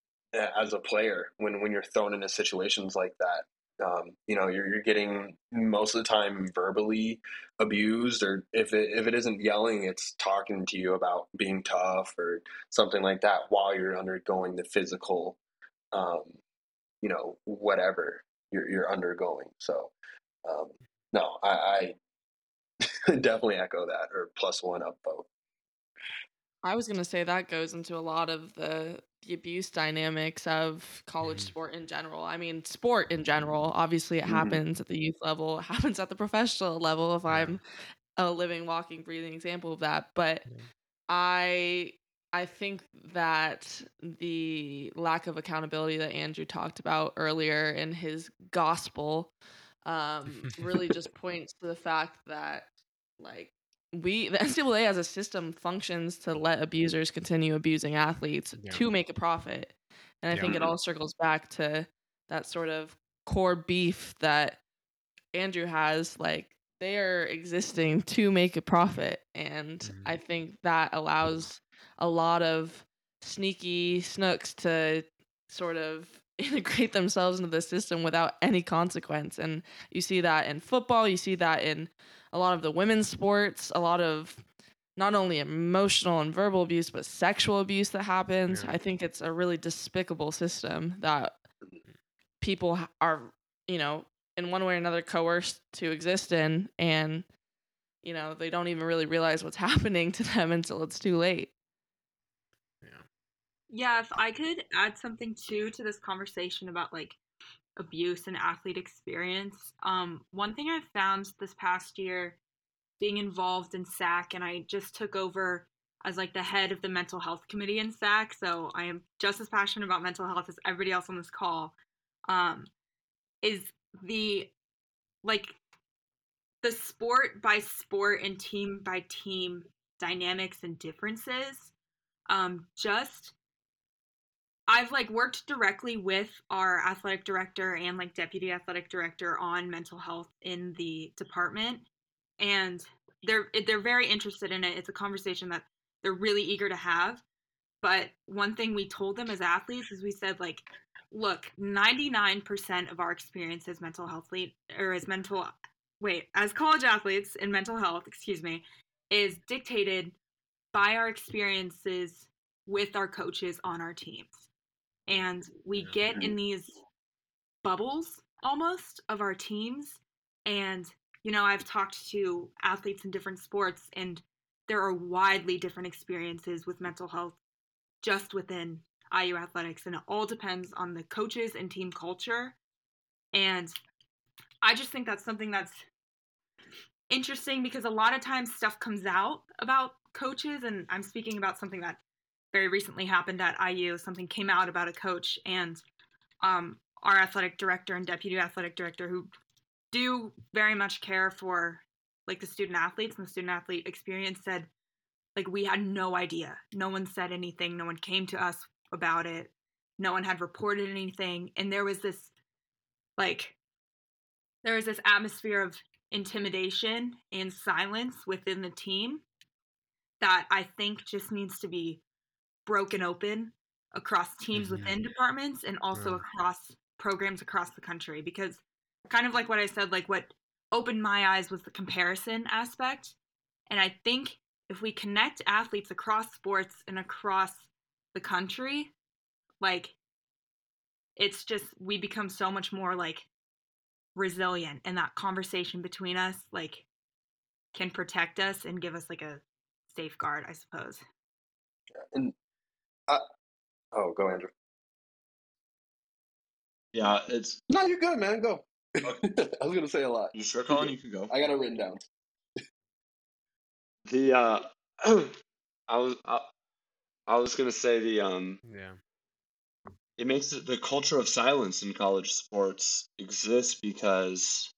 as a player when when you're thrown into situations like that. Um, you know you're, you're getting most of the time verbally abused or if it, if it isn't yelling it's talking to you about being tough or something like that while you're undergoing the physical um, you know whatever you're, you're undergoing. So um, no I, I definitely echo that or plus one up both I was gonna say that goes into a lot of the the abuse dynamics of college Mhm. sport in general. I mean, sport in general. Obviously, it Mhm. happens at the youth level. It happens at the professional level. If. I'm a living, walking, breathing example of that, but Yeah. I I think that the lack of accountability that Andrew talked about earlier in his gospel um, really just points to the fact that like we the NCAA as a system functions to let abusers continue abusing athletes Yeah. to make a profit, and I Yeah. think it all circles back to that sort of core beef that Andrew has. Like they are existing to make a profit, and Mhm. I think that allows a lot of sneaky snooks to sort of integrate themselves into the system without any consequence. And you see that in football, you see that in a lot of the women's sports, a lot of not only emotional and verbal abuse, but sexual abuse that happens. Yeah. I think it's a really despicable system that people are, you know, in one way or another coerced to exist in. And, you know, they don't even really realize what's happening to them until it's too late. Yeah, if I could add something too to this conversation about like abuse and athlete experience, um, one thing I've found this past year being involved in SAC, and I just took over as like the head of the mental health committee in SAC, so I am just as passionate about mental health as everybody else on this call. Um, is the like the sport by sport and team by team dynamics and differences um just I've like worked directly with our athletic director and like deputy athletic director on mental health in the department and they're they're very interested in it. It's a conversation that they're really eager to have. But one thing we told them as athletes is we said like look, 99% of our experience as mental health lead or as mental wait, as college athletes in mental health, excuse me, is dictated by our experiences with our coaches on our teams. And we get in these bubbles almost of our teams. And, you know, I've talked to athletes in different sports, and there are widely different experiences with mental health just within IU athletics. And it all depends on the coaches and team culture. And I just think that's something that's interesting because a lot of times stuff comes out about coaches. And I'm speaking about something that very recently happened at IU. Something came out about a coach and um, our athletic director and deputy athletic director, who do very much care for like the student athletes and the student athlete experience, said like we had no idea. No one said anything. No one came to us about it. No one had reported anything, and there was this like there was this atmosphere of intimidation and silence within the team that I think just needs to be broken open across teams Mhm. within departments and also Right. across programs across the country because kind of like what I said like what opened my eyes was the comparison aspect and I think if we connect athletes across sports and across the country like it's just we become so much more like resilient and that conversation between us like can protect us and give us like a safeguard i suppose And I, oh, go Andrew. Yeah, it's. No, you're good, man. Go. Okay. I was gonna say a lot. You sure, Colin? You can go. I got it written down. The uh, I was I, I was gonna say the um, Yeah. it makes it, the culture of silence in college sports exists because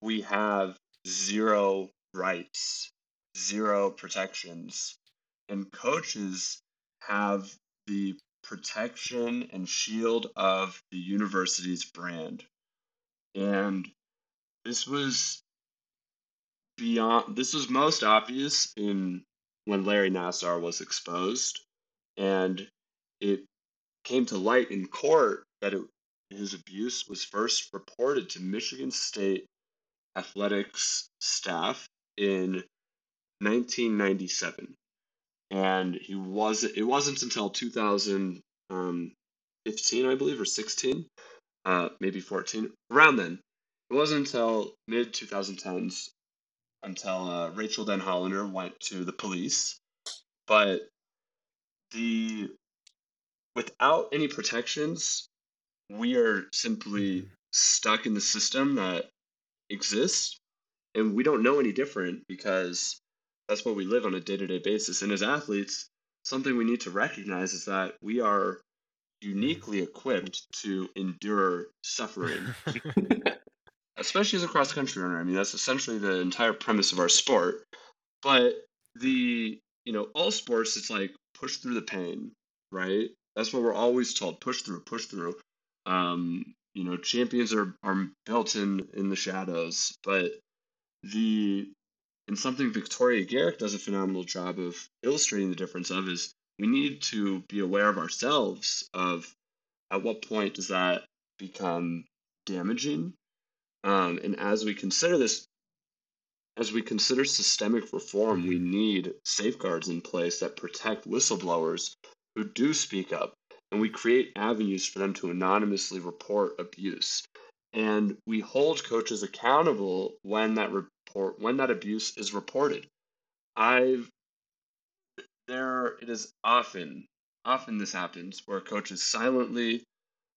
we have zero rights, zero protections, and coaches have the protection and shield of the university's brand. And this was beyond this was most obvious in when Larry Nassar was exposed and it came to light in court that it, his abuse was first reported to Michigan State athletics staff in 1997 and he was it wasn't until 2015 I believe or 16 uh, maybe 14 around then. It wasn't until mid 2010s until uh, Rachael Denhollander went to the police. But the without any protections we are simply stuck in the system that exists and we don't know any different because that's what we live on a day-to-day basis and as athletes something we need to recognize is that we are uniquely equipped to endure suffering, especially as a cross country runner. I mean, that's essentially the entire premise of our sport. But the, you know, all sports, it's like push through the pain, right? That's what we're always told push through, push through. Um, you know, champions are, are built in, in the shadows, but the and something Victoria Garrick does a phenomenal job of illustrating the difference of is we need to be aware of ourselves of at what point does that become damaging? Um, and as we consider this as we consider systemic reform we need safeguards in place that protect whistleblowers who do speak up. And we create avenues for them to anonymously report abuse. And we hold coaches accountable when that report when that abuse is reported. I've there it is often often this happens where coaches silently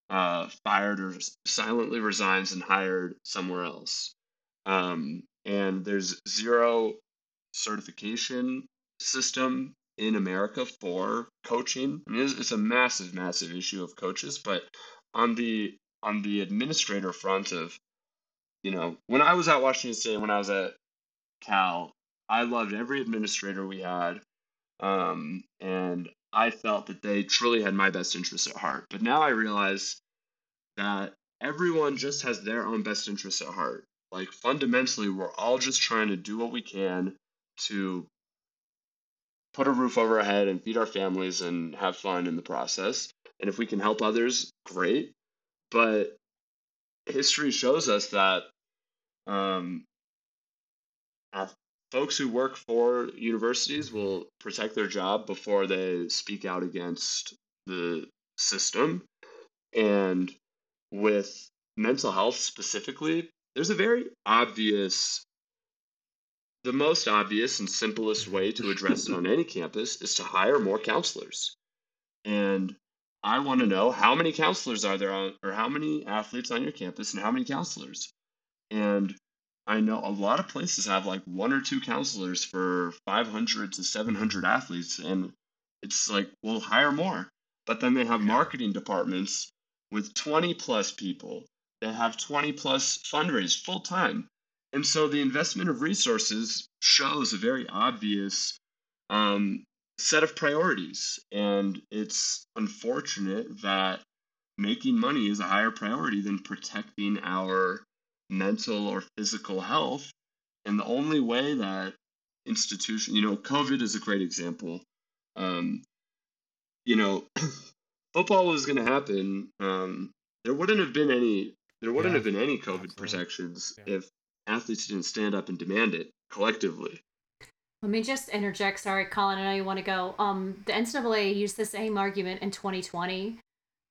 uh, fired or silently resigns and hired somewhere else. Um, and there's zero certification system in america for coaching. I mean, it's, it's a massive massive issue of coaches but on the on the administrator front of you know when i was at washington state when i was at cal i loved every administrator we had um, and I felt that they truly had my best interests at heart. But now I realize that everyone just has their own best interests at heart. Like fundamentally, we're all just trying to do what we can to put a roof over our head and feed our families and have fun in the process. And if we can help others, great. But history shows us that um, folks who work for universities will protect their job before they speak out against the system. And with mental health specifically, there's a very obvious, the most obvious and simplest way to address it on any campus is to hire more counselors. And I want to know how many counselors are there on, or how many athletes on your campus and how many counselors. And I know a lot of places have like one or two counselors for 500 to 700 athletes, and it's like, we'll hire more. But then they have marketing departments with 20 plus people that have 20 plus fundraise full time. And so the investment of resources shows a very obvious um, set of priorities. And it's unfortunate that making money is a higher priority than protecting our mental or physical health. And the only way that institution, you know, COVID is a great example. Um, you know, football was going to happen. Um, there wouldn't have been any. There wouldn't yeah, have been any COVID absolutely. protections yeah. if athletes didn't stand up and demand it collectively. Let me just interject. Sorry, Colin. I know you want to go. Um, the NCAA used the same argument in 2020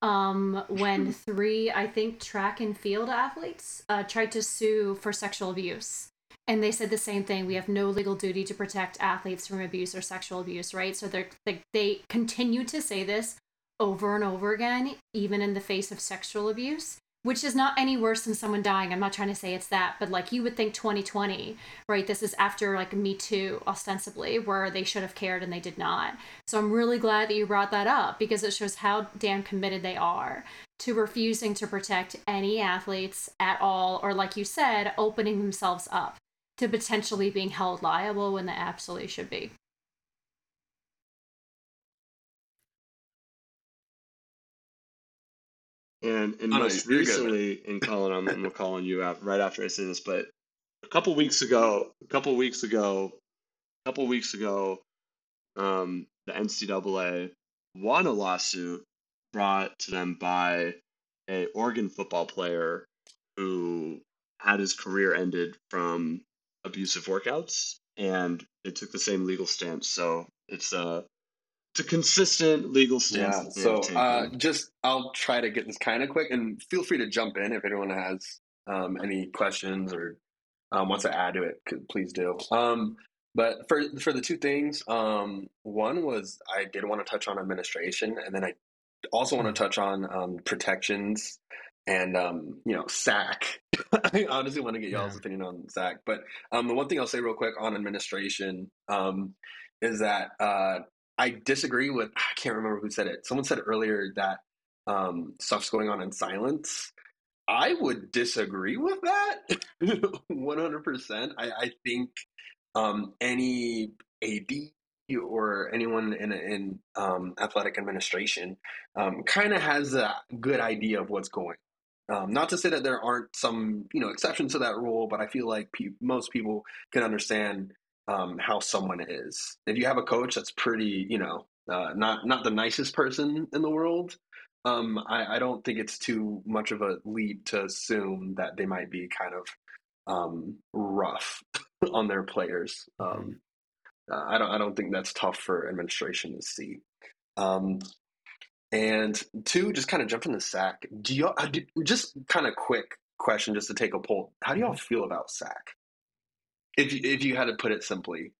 um, when three, I think, track and field athletes uh, tried to sue for sexual abuse. And they said the same thing. We have no legal duty to protect athletes from abuse or sexual abuse, right? So they're, they they continue to say this over and over again, even in the face of sexual abuse which is not any worse than someone dying. I'm not trying to say it's that, but like you would think 2020, right? This is after like Me Too, ostensibly, where they should have cared and they did not. So I'm really glad that you brought that up because it shows how damn committed they are to refusing to protect any athletes at all, or like you said, opening themselves up to potentially being held liable when they absolutely should be. And and most recently, in Colin, I'm, I'm calling you out right after I say this, but a couple weeks ago, a couple weeks ago, a couple weeks ago, um, the NCAA won a lawsuit brought to them by a Oregon football player who had his career ended from abusive workouts, and it took the same legal stance. So it's a it's a consistent legal stance. Yeah. So uh, just I'll try to get this kind of quick, and feel free to jump in if anyone has um, any questions or um, wants to add to it. Please do. Um, but for for the two things, um, one was I did want to touch on administration, and then I also want to touch on um, protections and um, you know SAC. I honestly want to get y'all's yeah. opinion on SAC, but the one thing I'll say real quick on administration is that uh, I disagree with. I can't remember who said it. Someone said earlier that um, stuff's going on in silence. I would disagree with that 100%. I, I think um, any AD or anyone in, in um, athletic administration um, kind of has a good idea of what's going um, not to say that there aren't some, you know, exceptions to that rule, but I feel like pe- most people can understand um, how someone is. If you have a coach that's pretty, you know, uh, not not the nicest person in the world, um, I, I, don't think it's too much of a leap to assume that they might be kind of um, rough on their players. Um, uh, I don't I don't think that's tough for administration to see. Um, and two, just kind of jump in the SAC. Do y'all do, just kind of quick question just to take a poll? How do y'all mm-hmm. feel about SAC? If you, if you had to put it simply,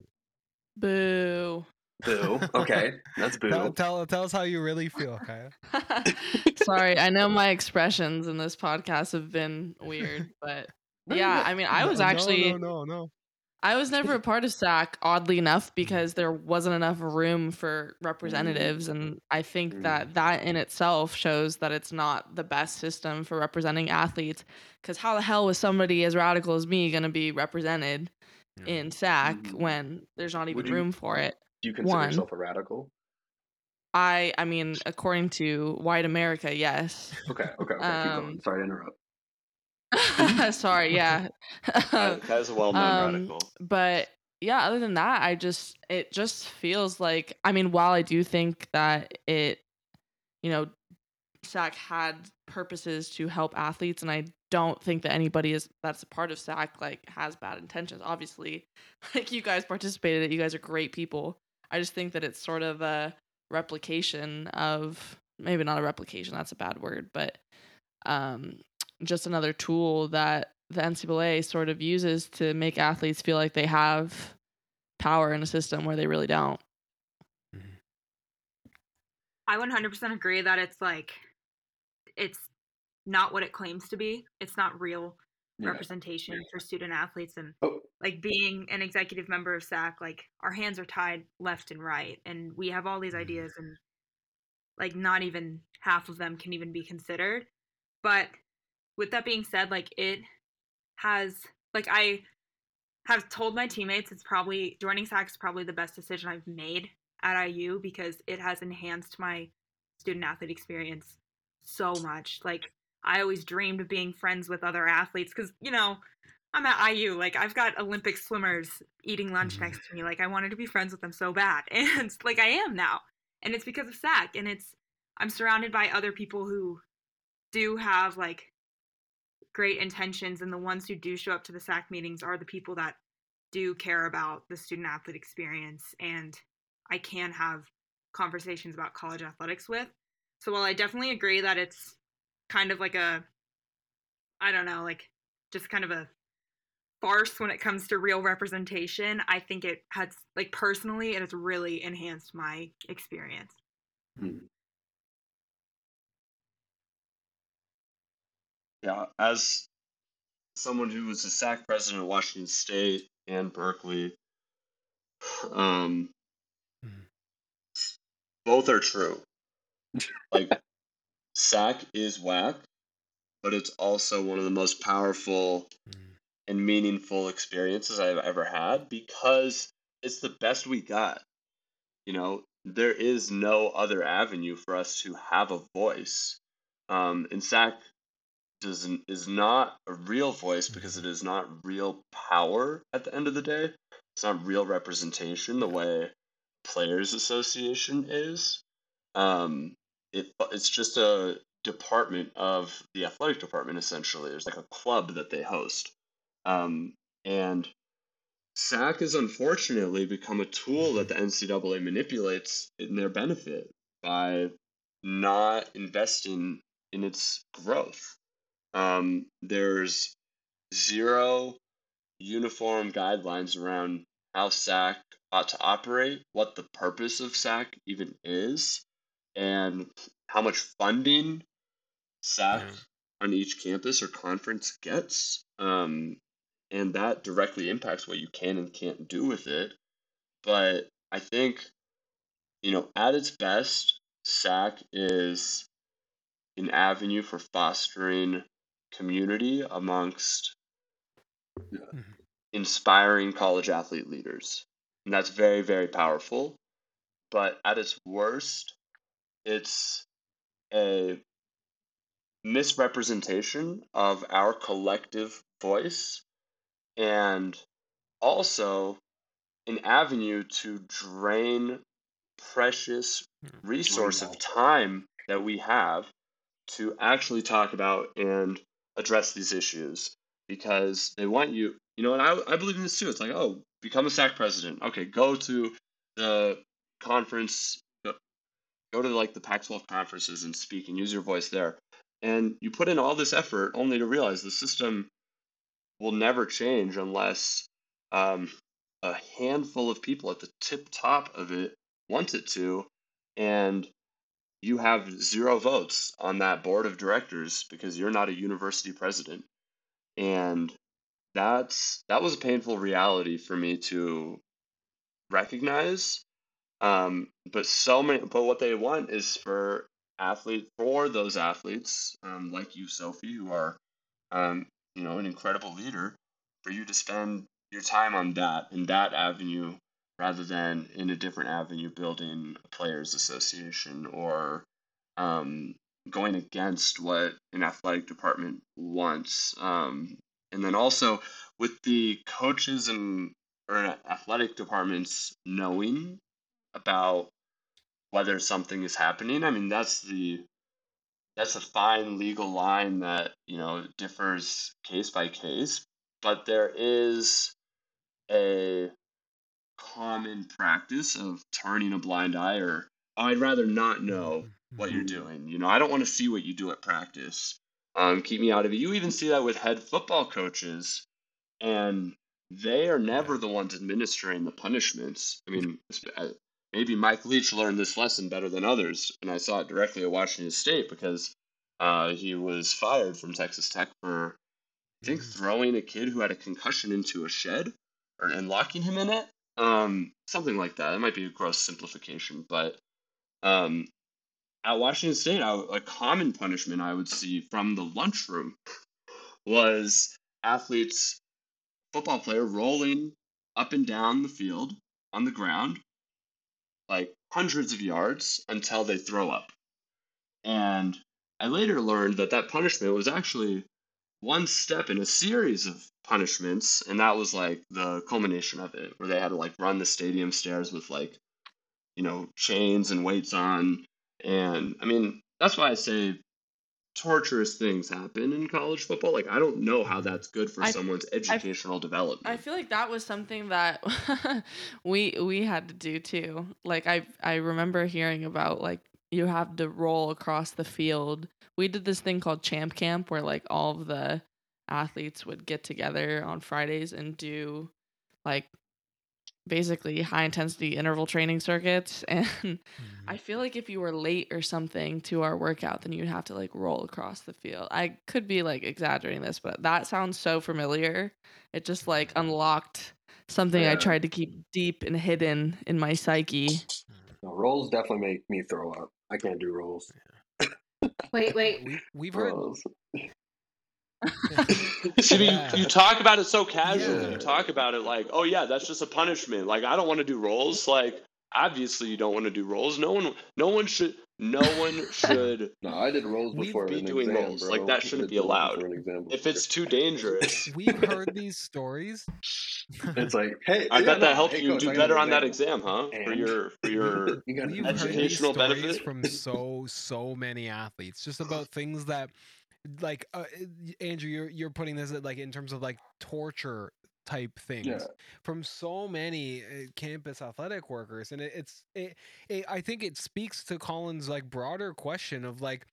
boo. Boo. Okay, that's boo. Tell, tell, tell us how you really feel, Kaiya. Sorry, I know my expressions in this podcast have been weird, but yeah, I mean, I was actually no, no, no, no. I was never a part of SAC, oddly enough, because there wasn't enough room for representatives. And I think that mm. that in itself shows that it's not the best system for representing athletes. Because how the hell was somebody as radical as me going to be represented in SAC mm-hmm. when there's not even you, room for it? Do you consider One, yourself a radical? I, I mean, according to white America, yes. Okay, okay, okay. Um, Sorry to interrupt. Sorry, yeah. Kai's a well-known um, radical. But yeah, other than that, I just it just feels like I mean, while I do think that it, you know, SAC had purposes to help athletes, and I don't think that anybody is that's a part of SAC like has bad intentions. Obviously, like you guys participated, it, you guys are great people. I just think that it's sort of a replication of maybe not a replication. That's a bad word, but um just another tool that the NCAA sort of uses to make athletes feel like they have power in a system where they really don't. I 100% agree that it's like it's not what it claims to be. It's not real yeah. representation yeah. for student athletes and oh. like being an executive member of SAC like our hands are tied left and right and we have all these mm-hmm. ideas and like not even half of them can even be considered. But with that being said, like it has like I have told my teammates it's probably joining SAC is probably the best decision I've made at IU because it has enhanced my student athlete experience so much. Like I always dreamed of being friends with other athletes because you know I'm at IU. Like I've got Olympic swimmers eating lunch mm-hmm. next to me. Like I wanted to be friends with them so bad, and like I am now. And it's because of SAC, and it's I'm surrounded by other people who do have like great intentions and the ones who do show up to the SAC meetings are the people that do care about the student athlete experience and I can have conversations about college athletics with. So while I definitely agree that it's kind of like a I don't know, like just kind of a farce when it comes to real representation, I think it has like personally it has really enhanced my experience. Hmm. Yeah, as someone who was a SAC president at Washington State and Berkeley, um, mm-hmm. both are true. like SAC is whack, but it's also one of the most powerful mm-hmm. and meaningful experiences I've ever had because it's the best we got. You know, there is no other avenue for us to have a voice. Um, and SAC doesn't is not a real voice because it is not real power at the end of the day. It's not real representation the way players association is. Um, it it's just a department of the athletic department essentially. There's like a club that they host, um, and SAC has unfortunately become a tool that the NCAA manipulates in their benefit by not investing in its growth. Um, there's zero uniform guidelines around how SAC ought to operate, what the purpose of SAC even is, and how much funding SAC yeah. on each campus or conference gets. Um, and that directly impacts what you can and can't do with it. But I think you know, at its best, SAC is an avenue for fostering community amongst Mhm. inspiring college athlete leaders. And that's very, very powerful. But at its worst, it's a misrepresentation of our collective voice and also an avenue to drain precious hmm, resource of time that we have to actually talk about and address these issues because they want you you know and I, I believe in this too. It's like oh become a SAC president. Okay go to the conference go to like the pac 12 conferences and speak and use your voice there. And you put in all this effort only to realize the system will never change unless um, a handful of people at the tip top of it want it to and you have zero votes on that board of directors because you're not a university president. And that's that was a painful reality for me to recognize um, but so many but what they want is for athletes, for those athletes um, like you sophie who are um, you know an incredible leader for you to spend your time on that in that avenue rather than in a different avenue building a players association or um, going against what an athletic department wants. Um, and then also with the coaches and or athletic departments knowing about whether something is happening. I mean that's the that's a fine legal line that you know differs case by case but there is a common practice of turning a blind eye or "Oh, i'd rather not know what you're doing. You know i don't want to see what you do at practice. Um, keep me out of it. You even see that with head football coaches and they are never the ones administering the punishments. I mean maybe mike leach learned this lesson better than others and i saw it directly at washington state because uh, he was fired from texas tech for I think throwing a kid who had a concussion into a shed or and locking him in it. Um, something like that. It might be a gross simplification, but um, at Washington State, I, a common punishment I would see from the lunchroom was athletes, football player rolling up and down the field on the ground, like hundreds of yards until they throw up. And I later learned that that punishment was actually one step in a series of punishments, and that was like the culmination of it, where they had to like run the stadium stairs with like, you know, chains and weights on. And I mean, that's why I say torturous things happen in college football. Like, I don't know how that's good for I- someone's educational development. I feel like that was something that we we had to do too. Like I I remember hearing about like you have to roll across the field. We did this thing called Champ Camp where like all of the athletes would get together on Fridays and do like basically high intensity interval training circuits and I mm-hmm. feel like if you were late or something to our workout, then you'd have to like roll across the field. I could be like exaggerating this, but that sounds so familiar. It just like unlocked something I tried to keep deep and hidden in my psyche. No, rolls definitely make me throw up. I can't do rolls. Wait, wait. We, we've heard. Rolls. See, Yeah. you, you talk about it so casually. Yeah. You talk about it like, oh yeah, that's just a punishment. Like I don't want to do rolls. Like obviously you don't want to do rolls. No one, no one should, no one should. No, I did rolls We'd before be an doing exam, rolls. bro. Like, that shouldn't be allowed. before an exam If it's too dangerous, We've heard these stories. It's like, hey, I yeah, bet no, that helped hey, you coach, do I got an better on that exam, huh? For your, for your. you got We've an heard these Educational stories benefit? from so so many athletes, just about things that, like uh, Andrew, you're you're putting this at, like in terms of like torture type things Yeah. from so many uh, campus athletic workers, and it, it's it, it. I think it speaks to Colin's like broader question of like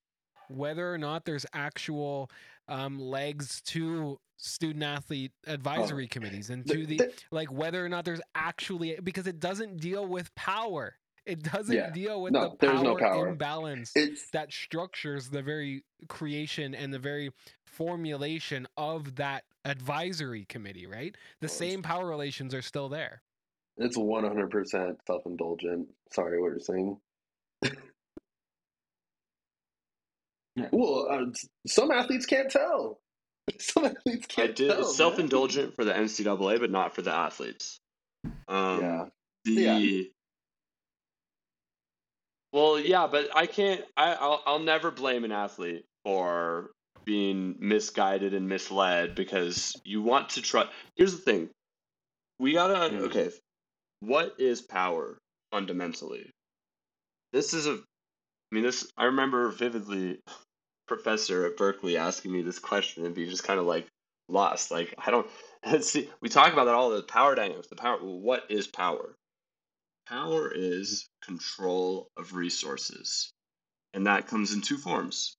whether or not there's actual um, legs to student athlete advisory committees and to Th- the th- like whether or not there's actually because it doesn't deal with power it doesn't Yeah. deal with No, the there's power, no power. imbalance It's that structures the very creation and the very formulation of that advisory committee right the Well, same power relations are still there It's 100% self indulgent. Sorry, what you're saying. well, uh, some athletes can't tell. Some athletes can't I did. tell. It's self-indulgent for the NCAA, but not for the athletes. Um, Yeah. The Yeah. Well, yeah, but I can't. I I'll, I'll never blame an athlete for being misguided and misled because you want to try. Here's the thing: we gotta okay. What is power fundamentally? This is a. I mean, this. I remember vividly. Professor at Berkeley asking me this question and be just kind of like lost. Like I don't see. We talk about that all the power dynamics. The power. What is power? Power is control of resources, and that comes in two forms.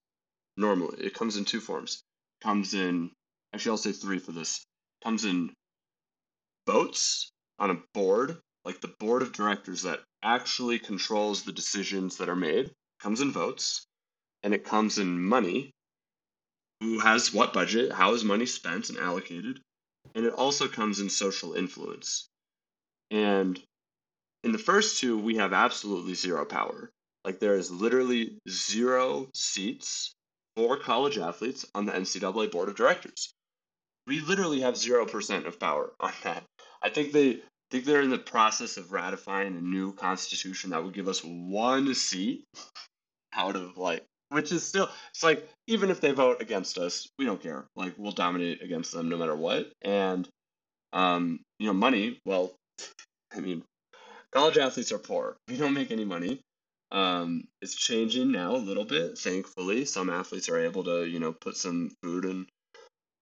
Normally, it comes in two forms. Comes in. Actually, I'll say three for this. Comes in votes on a board, like the board of directors that actually controls the decisions that are made. Comes in votes and it comes in money. Who has what budget? How is money spent and allocated? And it also comes in social influence. And in the first two, we have absolutely zero power. Like there is literally zero seats for college athletes on the NCAA board of directors. We literally have zero percent of power on that. I think they think they're in the process of ratifying a new constitution that would give us one seat out of like which is still it's like even if they vote against us we don't care like we'll dominate against them no matter what and um you know money well i mean college athletes are poor. We don't make any money. Um it's changing now a little bit thankfully. Some athletes are able to you know put some food in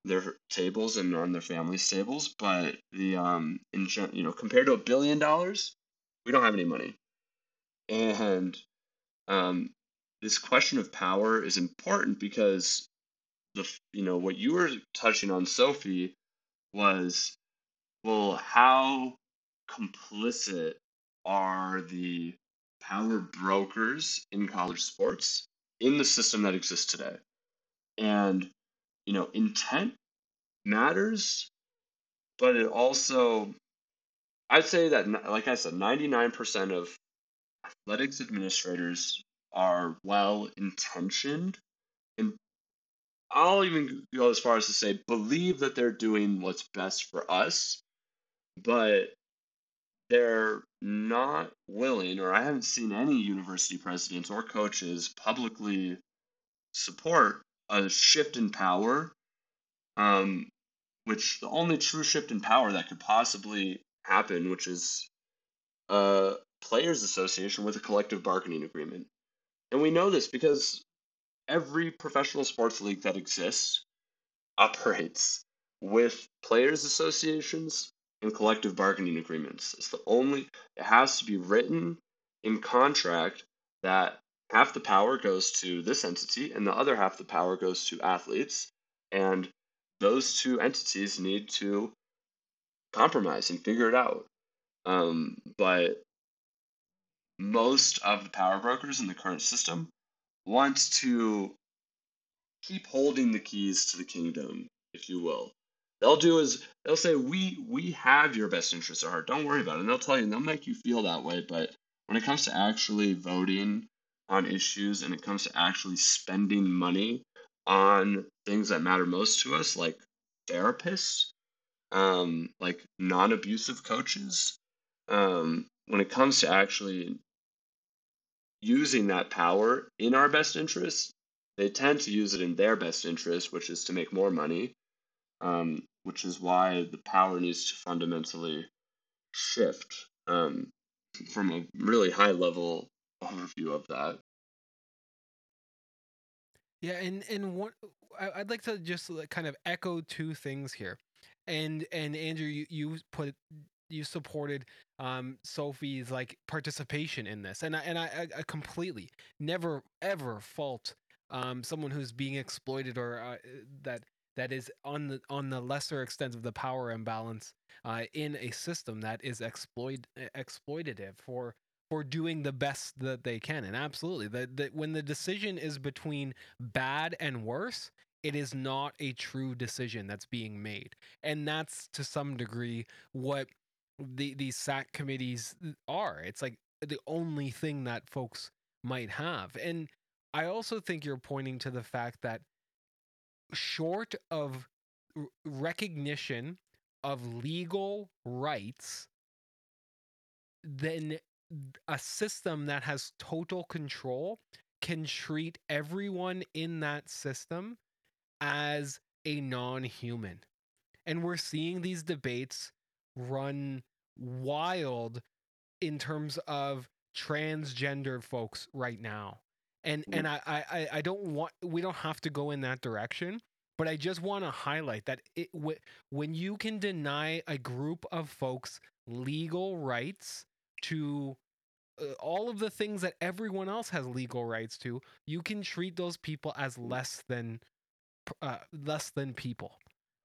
their tables and on their families tables but the um in you know compared to a billion dollars we don't have any money. And um this question of power is important because the you know what you were touching on sophie was well how complicit are the power brokers in college sports in the system that exists today. And you know intent matters but it also i'd say that like i said 99% of athletics administrators are well intentioned. And I'll even go as far as to say believe that they're doing what's best for us, but they're not willing, or I haven't seen any university presidents or coaches publicly support a shift in power, um, which the only true shift in power that could possibly happen, which is a players' association with a collective bargaining agreement. And we know this because every professional sports league that exists operates with players associations and collective bargaining agreements. It's the only it has to be written in contract that half the power goes to this entity and the other half the power goes to athletes and those two entities need to compromise and figure it out. Um, but most of the power brokers in the current system want to keep holding the keys to the kingdom, if you will. They'll do is they'll say, "We we have your best interests at heart. Don't worry about it." And they'll tell you, and they'll make you feel that way. But when it comes to actually voting on issues, and it comes to actually spending money on things that matter most to us, like therapists, um, like non-abusive coaches, um, when it comes to actually using that power in our best interest, they tend to use it in their best interest, which is to make more money, um, which is why the power needs to fundamentally shift um, from a really high level overview of that. Yeah, and and I- I'd like to just kind of echo two things here, and and Andrew, you you put you supported um Sophie's like participation in this, and I and I- I completely never ever fault um someone who's being exploited or uh, that that is on the on the lesser extent of the power imbalance uh, in a system that is exploit exploitative for for doing the best that they can. And absolutely, that when the decision is between bad and worse, it is not a true decision that's being made. And that's to some degree what the these SAC committees are. It's like the only thing that folks might have. And I also think you're pointing to the fact that short of recognition of legal rights, then a system that has total control can treat everyone in that system as a non human. And we're seeing these debates run wild in terms of transgender folks right now. And Mm. and I, I I don't want we don't have to go in that direction, but I just want to highlight that it wh- when you can deny a group of folks legal rights to uh, all of the things that everyone else has legal rights to, you can treat those people as less than uh, less than people,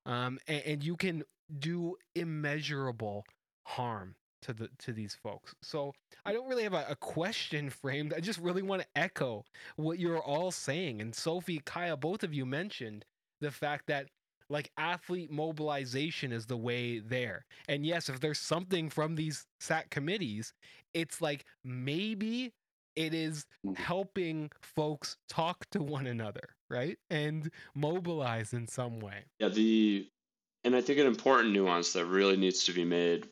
um, and, and you can do immeasurable harm to the to these folks. So I don't really have a, a question framed. I just really want to echo what you're all saying. And Sophie, Kaiya, both of you mentioned the fact that like athlete mobilization is the way there. And yes, if there's something from these SAC committees, it's like maybe it is Mhm. helping folks talk to one another, right? And mobilize in some way. Yeah, the and I think an important nuance that really needs to be made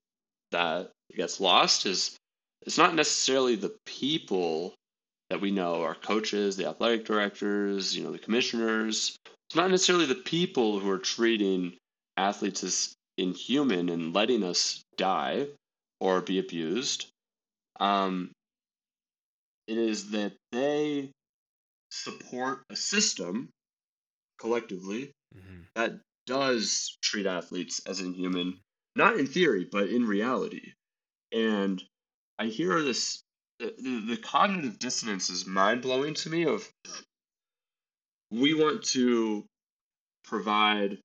that gets lost is it's not necessarily the people that we know, our coaches, the athletic directors, you know, the commissioners. It's not necessarily the people who are treating athletes as inhuman and letting us die or be abused. Um, it is that they support a system collectively that does treat athletes as inhuman, not in theory, but in reality. And I hear this the, the, cognitive dissonance is mind blowing to me of we want to provide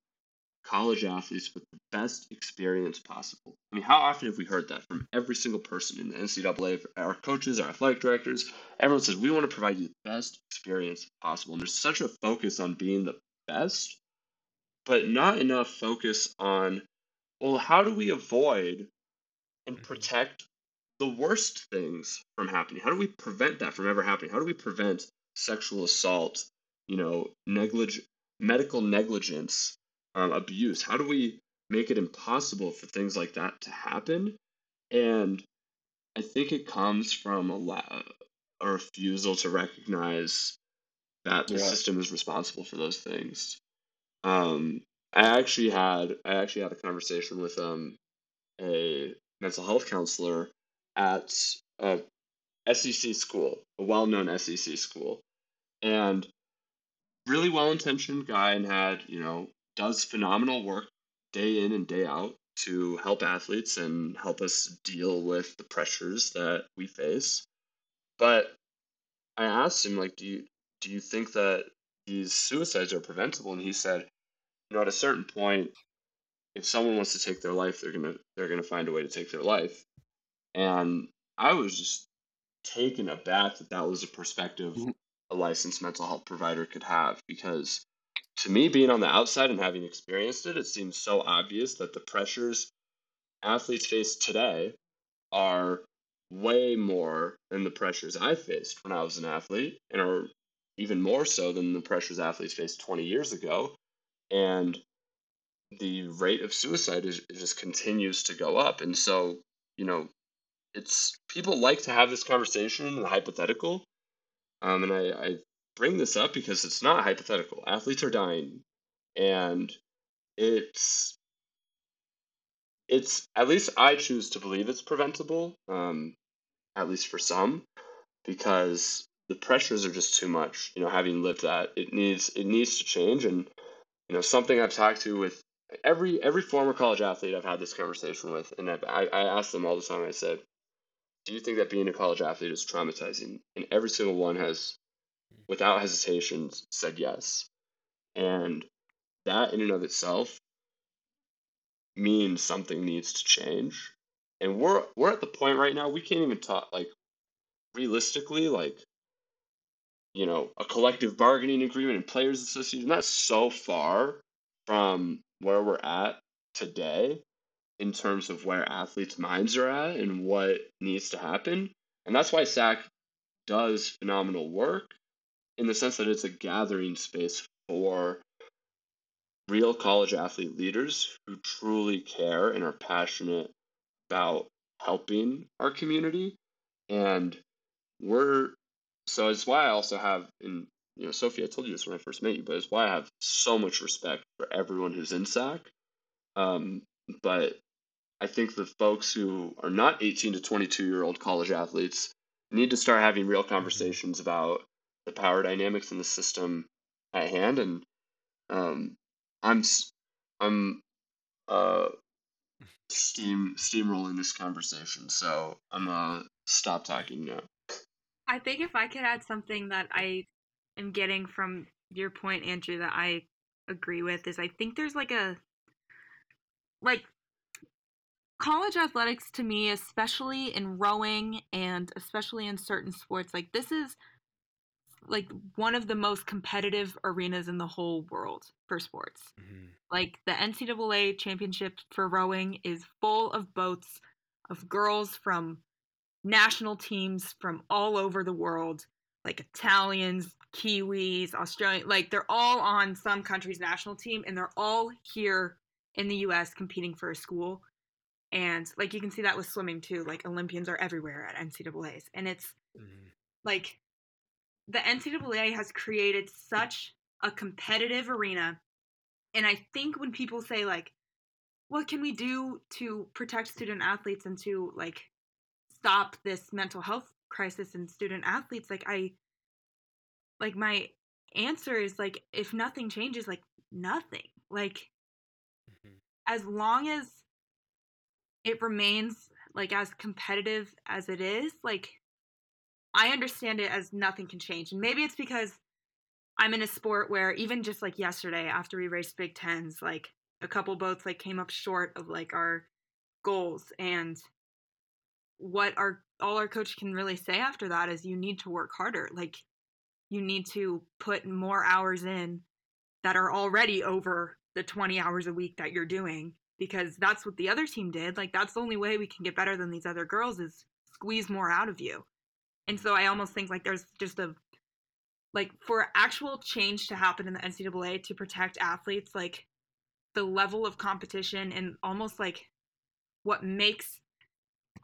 college athletes with the best experience possible. I mean, how often have we heard that from every single person in the NCAA, our coaches, our athletic directors? Everyone says, we want to provide you the best experience possible. And there's such a focus on being the best, but not enough focus on, well, how do we avoid and Mhm. protect the worst things from happening? How do we prevent that from ever happening? How do we prevent sexual assault, you know, neglig- medical negligence, um, abuse? How do we make it impossible for things like that to happen? And I think it comes from a, la- a refusal to recognize that the Yeah. system is responsible for those things. Um, I actually had I actually had a conversation with um a mental health counselor at a SEC school, a well-known SEC school, and really well-intentioned guy and had you know does phenomenal work day in and day out to help athletes and help us deal with the pressures that we face. But I asked him like, do you do you think that these suicides are preventable? And he said, you know, at a certain point, if someone wants to take their life, they're gonna they're gonna find a way to take their life. And I was just taken aback that that was a perspective Mhm. a licensed mental health provider could have because to me being on the outside and having experienced it it seems so obvious that the pressures athletes face today are way more than the pressures I faced when I was an athlete and are even more so than the pressures athletes faced 20 years ago and the rate of suicide is just continues to go up. And so you know it's people like to have this conversation in the hypothetical. Um, and I, I bring this up because it's not hypothetical. Athletes are dying. And it's it's at least i choose to believe it's preventable um, at least for some because the pressures are just too much. You know having lived that it needs it needs to change. And you know something i've talked to with every every former college athlete i've had this conversation with and i i ask them all the time i said do you think that being a college athlete is traumatizing? And every single one has without hesitation said yes. And that in and of itself means something needs to change. And we're we're at the point right now we can't even talk like realistically like you know a collective bargaining agreement and players association that's so far from where we're at today in terms of where athletes' minds are at and what needs to happen. And that's why SAC does phenomenal work in the sense that it's a gathering space for real college athlete leaders who truly care and are passionate about helping our community. And we're so it's why I also have in you know, Sophie, I told you this when I first met you, but it's why I have so much respect for everyone who's in SAC. Um, but I think the folks who are not 18 to 22 year old college athletes need to start having real mm-hmm. conversations about the power dynamics in the system at hand. And um, I'm I'm uh, steam steamrolling this conversation, so I'm gonna stop talking now. I think if I could add something that I am getting from your point, Andrew, that I agree with is I think there's like a like college athletics to me, especially in rowing and especially in certain sports, like this is like one of the most competitive arenas in the whole world for sports. Mm-hmm. Like the NCAA championship for rowing is full of boats of girls from national teams from all over the world, like Italians, Kiwis, Australian, like they're all on some country's national team and they're all here in the US competing for a school. And like you can see that with swimming too. Like Olympians are everywhere at NCAAs. And it's mm-hmm. like the NCAA has created such a competitive arena. And I think when people say like, what can we do to protect student athletes and to like stop this mental health crisis in student athletes like i like my answer is like if nothing changes like nothing. Like mm-hmm. as long as it remains like as competitive as it is like i understand it as nothing can change. And maybe it's because i'm in a sport where even just like yesterday after we raced big tens like a couple boats like came up short of like our goals. And what our all our coach can really say after that is you need to work harder. Like you need to put more hours in that are already over the 20 hours a week that you're doing because that's what the other team did. Like that's the only way we can get better than these other girls is squeeze more out of you. And so i almost think like there's just a like for actual change to happen in the ncaa to protect athletes like the level of competition and almost like what makes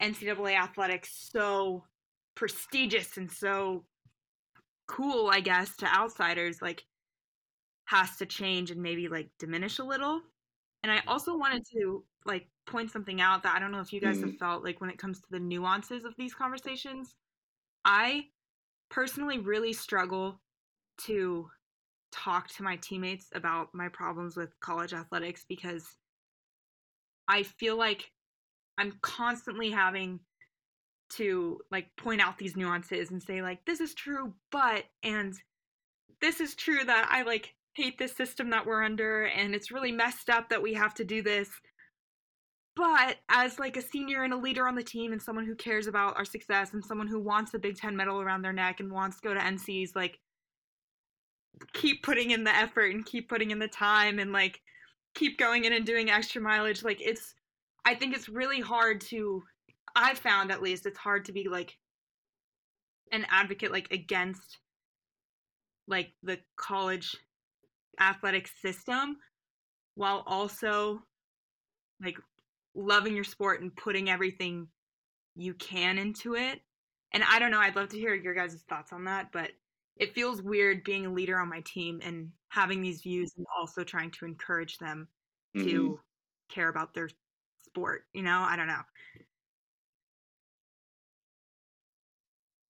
NCAA athletics so prestigious and so cool, I guess, to outsiders, like has to change and maybe like diminish a little. And I also wanted to like point something out that I don't know if you guys mm-hmm. have felt like when it comes to the nuances of these conversations. I personally really struggle to talk to my teammates about my problems with college athletics because I feel like I'm constantly having to like point out these nuances and say like this is true but and this is true that I like hate this system that we're under and it's really messed up that we have to do this. But as like a senior and a leader on the team and someone who cares about our success and someone who wants the Big 10 medal around their neck and wants to go to NCs like keep putting in the effort and keep putting in the time and like keep going in and doing extra mileage like it's I think it's really hard to I've found at least it's hard to be like an advocate like against like the college athletic system while also like loving your sport and putting everything you can into it. And I don't know, I'd love to hear your guys' thoughts on that, but it feels weird being a leader on my team and having these views and also trying to encourage them mm-hmm. to care about their sport, you know? I don't know.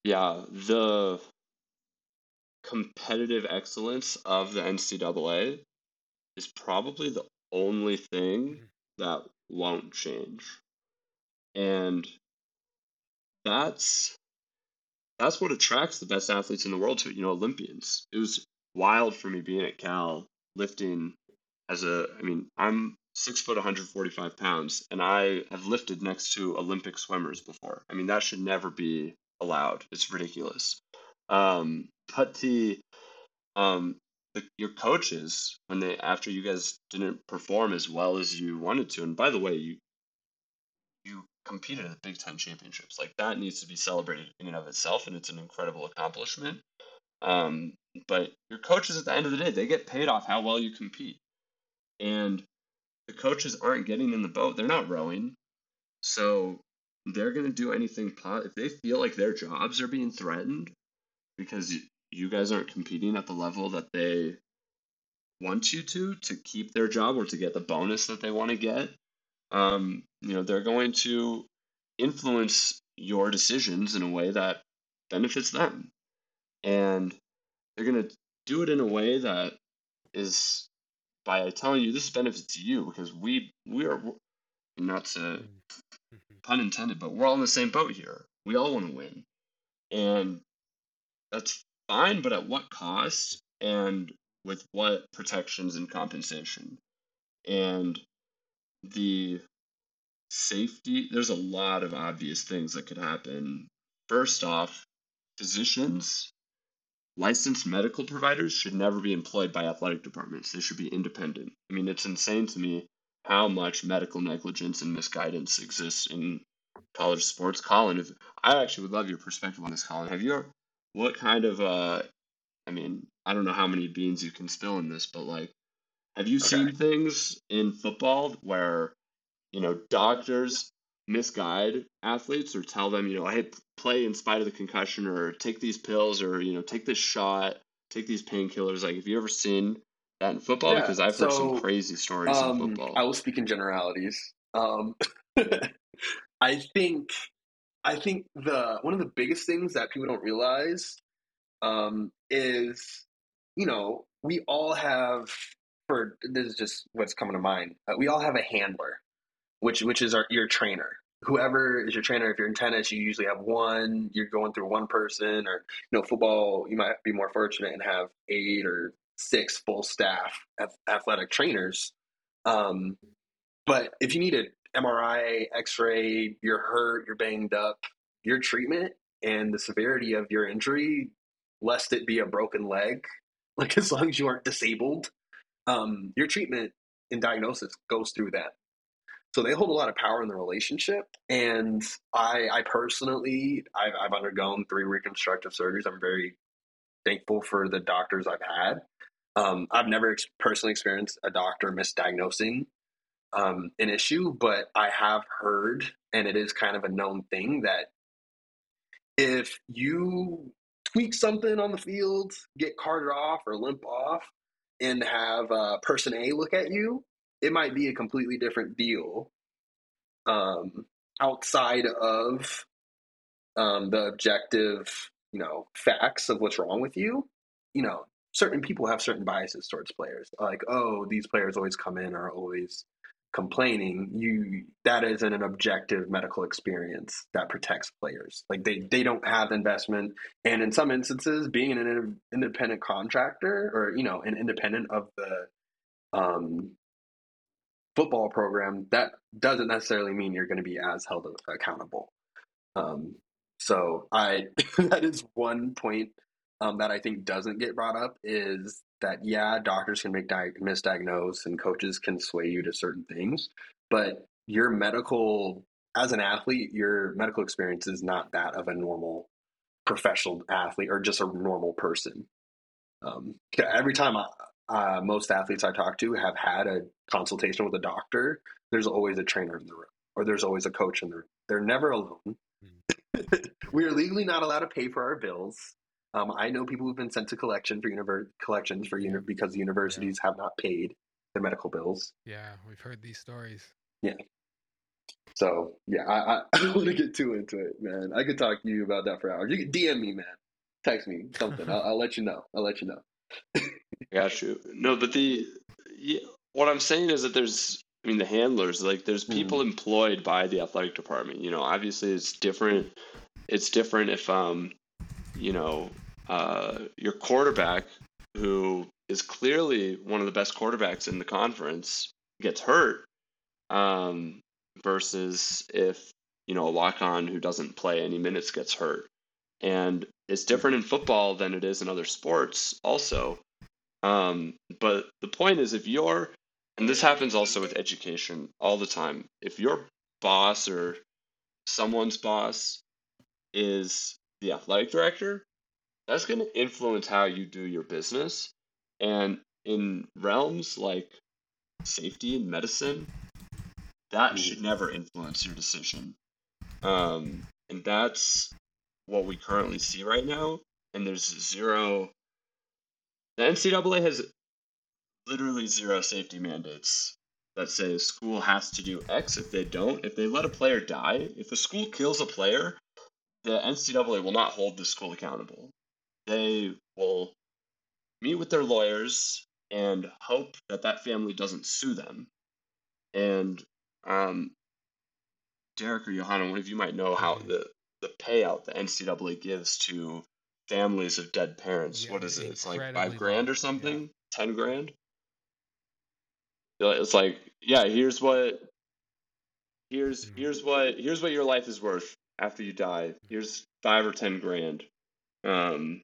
Yeah, the competitive excellence of the NCAA is probably the only thing mm-hmm. that won't change. And that's that's what attracts the best athletes in the world to it, you know, Olympians. It was wild for me being at Cal lifting as a I mean, I'm six foot 145 pounds and i have lifted next to olympic swimmers before i mean that should never be allowed it's ridiculous um but the um the, your coaches when they after you guys didn't perform as well as you wanted to and by the way you you competed at the Big Ten championships. Like that needs to be celebrated in and of itself, and it's an incredible accomplishment. Um, but your coaches at the end of the day, they get paid off how well you compete. And the coaches aren't getting in the boat. They're not rowing. So they're going to do anything if they feel like their jobs are being threatened because you guys aren't competing at the level that they want you to to keep their job or to get the bonus that they want to get um, you know they're going to influence your decisions in a way that benefits them and they're going to do it in a way that is by telling you this benefits you because we we are not to mm-hmm. Pun intended but we're all in the same boat here we all want to win and that's fine but at what cost and with what protections and compensation and the safety there's a lot of obvious things that could happen first off physicians licensed medical providers should never be employed by athletic departments. They should be independent. I mean, it's insane to me how much medical negligence and misguidance exists in college sports. Colin, if, I actually would love your perspective on this, Colin. Have you, what kind of, uh, I mean, I don't know how many beans you can spill in this, but like, have you okay. seen things in football where, you know, doctors misguide athletes or tell them, you know, hey, play in spite of the concussion or take these pills or, you know, take this shot, take these painkillers. Like, have you ever seen that in football? Yeah, because I've so, heard some crazy stories um, in football. I will speak in generalities. Um, I think, I think the one of the biggest things that people don't realize um, is, you know, we all have. For this is just what's coming to mind. Uh, we all have a handler, which which is our your trainer whoever is your trainer, if you're in tennis, you usually have one, you're going through one person, or you know, football, you might be more fortunate and have eight or six full staff athletic trainers. Um, but if you need an MRI, X-ray, you're hurt, you're banged up, your treatment and the severity of your injury, lest it be a broken leg, like as long as you aren't disabled, um, your treatment and diagnosis goes through that. So they hold a lot of power in the relationship. And I, I personally, I've, I've undergone three reconstructive surgeries. I'm very thankful for the doctors I've had. Um, I've never ex- personally experienced a doctor misdiagnosing um, an issue, but I have heard, and it is kind of a known thing that if you tweak something on the field, get carted off or limp off, and have uh, person A look at you, it might be a completely different deal um, outside of um, the objective, you know, facts of what's wrong with you. You know, certain people have certain biases towards players, like, oh, these players always come in are always complaining. You that isn't an objective medical experience that protects players. Like they they don't have investment. And in some instances being an independent contractor or you know an independent of the um football program, that doesn't necessarily mean you're going to be as held accountable. Um, so I that is one point um, that I think doesn't get brought up is that yeah, doctors can make di- misdiagnose and coaches can sway you to certain things, but your medical as an athlete, your medical experience is not that of a normal professional athlete or just a normal person. Um, every time I, uh, most athletes I talk to have had a consultation with a doctor, there's always a trainer in the room or there's always a coach in the room. They're never alone. Mm. we are legally not allowed to pay for our bills. Um, I know people who've been sent to collection for univer- collections for uni- because the universities yeah. have not paid their medical bills. Yeah, we've heard these stories. Yeah. So yeah, I, I, I don't want to get too into it, man. I could talk to you about that for hours. You can DM me, man. Text me something. I'll, I'll let you know. I'll let you know. I Got you. No, but the yeah, what I'm saying is that there's I mean the handlers like there's people mm. employed by the athletic department. You know, obviously it's different. It's different if um you know uh your quarterback who is clearly one of the best quarterbacks in the conference gets hurt um versus if you know a walk on who doesn't play any minutes gets hurt. And it's different in football than it is in other sports also um, but the point is, if you're, and this happens also with education all the time, if your boss or someone's boss is the athletic director, that's going to influence how you do your business. And in realms like safety and medicine, that should never influence your decision. Um, and that's what we currently see right now. And there's zero. The NCAA has literally zero safety mandates that say school has to do X. If they don't, if they let a player die, if the school kills a player, the NCAA will not hold the school accountable. They will meet with their lawyers and hope that that family doesn't sue them. And um, Derek or Johanna, one of you might know how the, the payout the NCAA gives to families of dead parents. Yeah, what is it? It's like five grand low. or something? Ten grand? Yeah, It's like, yeah, here's what here's Mhm. here's what here's what your life is worth after you die. Here's five or ten grand. Um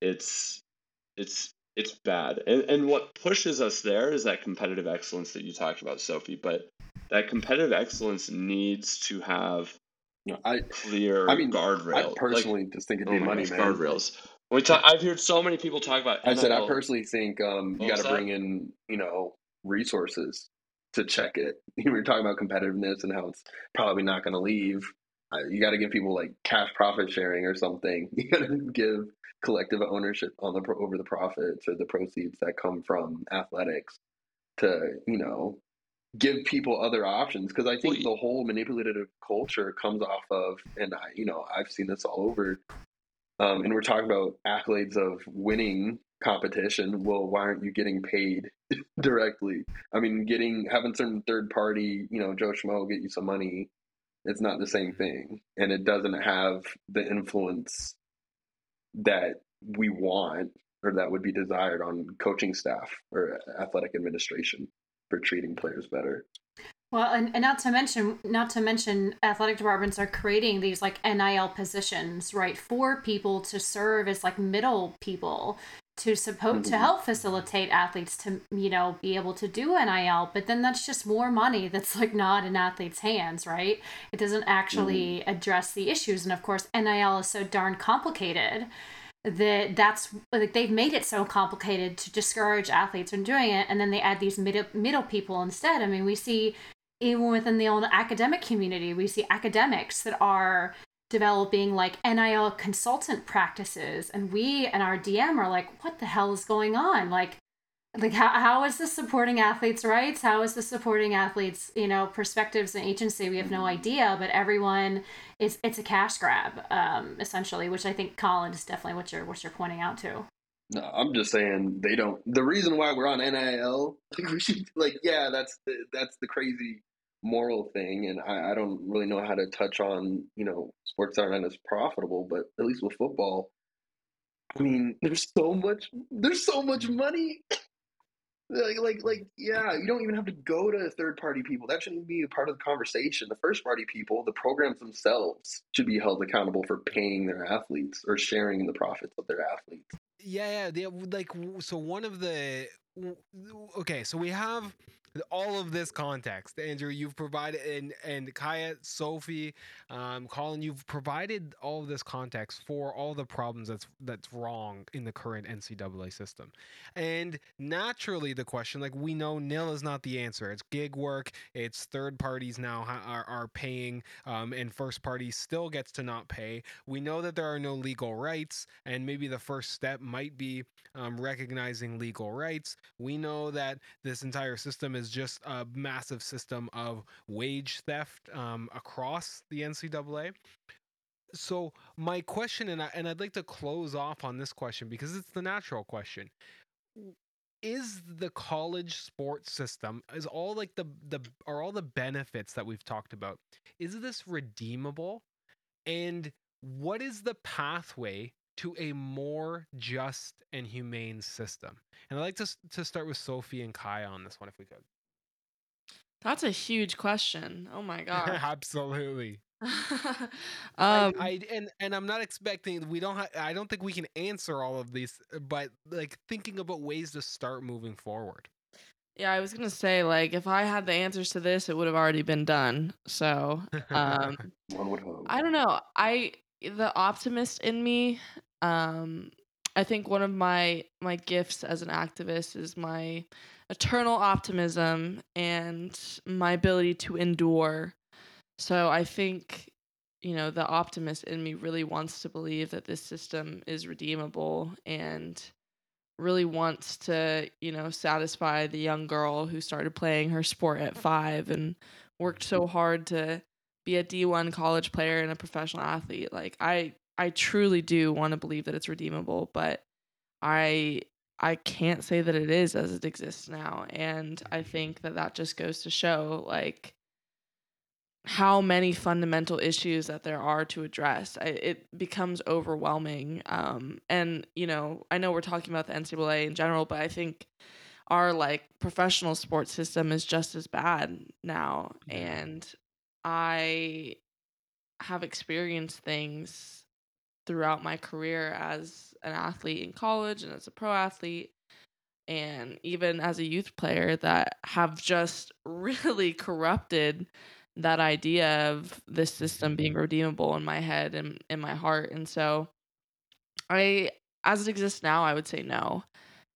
it's it's it's bad. And and what pushes us there is that competitive excellence that you talked about, Sophie. But that competitive excellence needs to have No, I clear I mean, guardrails. I Like, personally just think it'd oh be my money, gosh, man. guardrails. When we talk, I've heard so many people talk about. I said I personally think um, you got to bring in you know resources to check it. You were talking about competitiveness and how it's probably not going to leave. Uh, you got to give people like cash profit sharing or something. You got to give collective ownership on the over the profits or the proceeds that come from athletics to you know give people other options because I think the whole manipulative culture comes off of and I you know I've seen this all over um, and we're talking about accolades of winning competition. Well, why aren't you getting paid directly? I mean, getting having some third party, you know, Joe Schmo get you some money. It's not the same thing, and it doesn't have the influence that we want or that would be desired on coaching staff or athletic administration for treating players better. Well, and, and not to mention, not to mention, athletic departments are creating these like NIL positions, right, for people to serve as like middle people to support to Mhm. help facilitate athletes to you know be able to do NIL. But then that's just more money that's like not in athletes' hands, right? It doesn't actually address the issues, and of course, NIL is so darn complicated that that's like they've made it so complicated to discourage athletes from doing it and then they add these middle middle people instead i mean we see even within the old academic community we see academics that are developing like nil consultant practices and we and our dm are like what the hell is going on? Like like how, how is this supporting athletes rights? How is this supporting athletes you know perspectives and agency? We have no idea but everyone is it's a cash grab um essentially which i think colin is definitely what you're what you're pointing out to. No, I'm just saying they don't. The reason why we're on NIL, like we should, like, yeah, that's the, that's the crazy moral thing, and I, I don't really know how to touch on, you know, sports aren't as profitable, but at least with football, I mean, there's so much, there's so much mm-hmm. money. Like, like, like, yeah, you don't even have to go to third party people. That shouldn't be a part of the conversation. The first party people, the programs themselves, should be held accountable for paying their athletes or sharing in the profits of their athletes. Yeah, yeah. The, like, so one of the. Okay, so we have all of this context. Andrew, you've provided, and, and Kaiya, Sophie, um, Colin, you've provided all of this context for all the problems that's that's wrong in the current NCAA system. And naturally, the question, like we know, nil is not the answer. It's gig work. It's third parties now are, are paying, um, and first party still gets to not pay. We know that there are no legal rights, and maybe the first step might be um, recognizing legal rights. We know that this entire system is just a massive system of wage theft um, across the NCAA. So my question, and I, and I'd like to close off on this question because it's the natural question: Is the college sports system is all like the the are all the benefits that we've talked about? Is this redeemable? And what is the pathway to a more just and humane system? And I'd like to, to start with Sophie and Kaiya on this one, if we could. That's a huge question. Oh my god. Absolutely. um, I, I and and I'm not expecting we don't ha- I don't think we can answer all of these, but like thinking about ways to start moving forward. Yeah, I was gonna say like if I had the answers to this, it would have already been done. So, um, One would hope. I don't know. I the optimist in me. Um, I think one of my my gifts as an activist is my eternal optimism and my ability to endure. So I think you know the optimist in me really wants to believe that this system is redeemable and really wants to, you know, satisfy the young girl who started playing her sport at five and worked so hard to be a D1 college player and a professional athlete. Like I I truly do want to believe that it's redeemable, but I I can't say that it is as it exists now. And I think that that just goes to show like how many fundamental issues that there are to address. I, it becomes overwhelming. Um, and you know, I know we're talking about the NCAA in general, but I think our like professional sports system is just as bad now. And I have experienced things throughout my career as an athlete in college and as a pro athlete and even as a youth player that have just really corrupted that idea of this system being redeemable in my head and in my heart. And so I as it exists now, I would say no.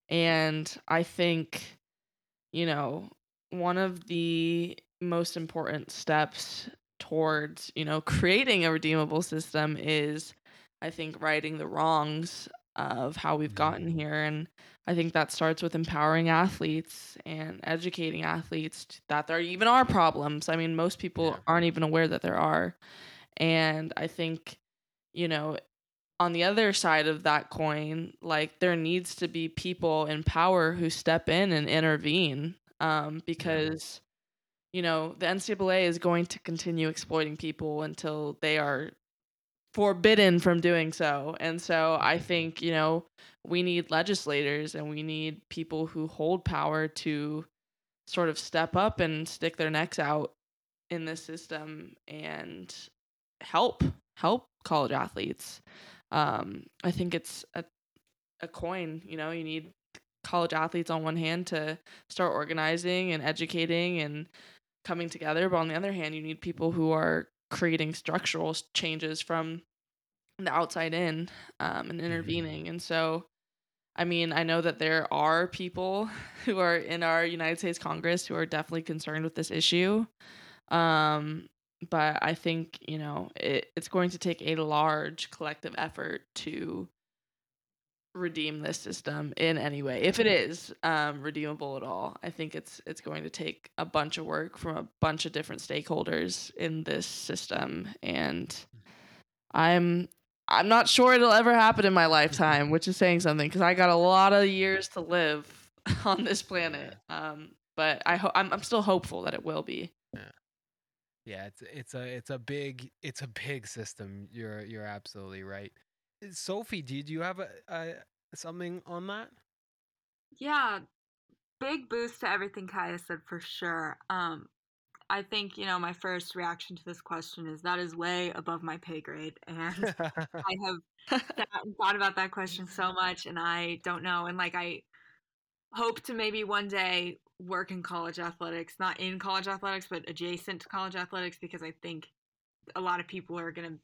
And I think, you know, one of the most important steps towards, you know, creating a redeemable system is I think righting the wrongs of how we've gotten here and I think that starts with empowering athletes and educating athletes that there even are problems. I mean, most people aren't even aware that there are. And I think, you know, on the other side of that coin, like there needs to be people in power who step in and intervene um, because, you know, the NCAA is going to continue exploiting people until they are forbidden from doing so. And so I think, you know, we need legislators and we need people who hold power to sort of step up and stick their necks out in this system and help help college athletes. Um, I think it's a a coin, you know, you need college athletes on one hand to start organizing and educating and coming together, but on the other hand, you need people who are creating structural changes from the outside in um, and intervening. And so, I mean, I know that there are people who are in our United States Congress who are definitely concerned with this issue. Um, but I think, you know, it, it's going to take a large collective effort to redeem this system in any way. If it is um, redeemable at all i think it's it's going to take a bunch of work from a bunch of different stakeholders in this system. And i'm i'm not sure it'll ever happen in my lifetime which is saying something because i got a lot of years to live on this planet. Um, but i hope I'm, I'm still hopeful that it will be. Yeah, it's it's a it's a big it's a big system. You're you're absolutely right. Sophie, do you, do you have a, a something on that? Yeah, big boost to everything Kaiya said for sure. Um, I think you know my first reaction to this question is that is way above my pay grade, and I have thought about that question so much, and I don't know. And like I hope to maybe one day work in college athletics, not in college athletics, but adjacent to college athletics, because I think a lot of people are gonna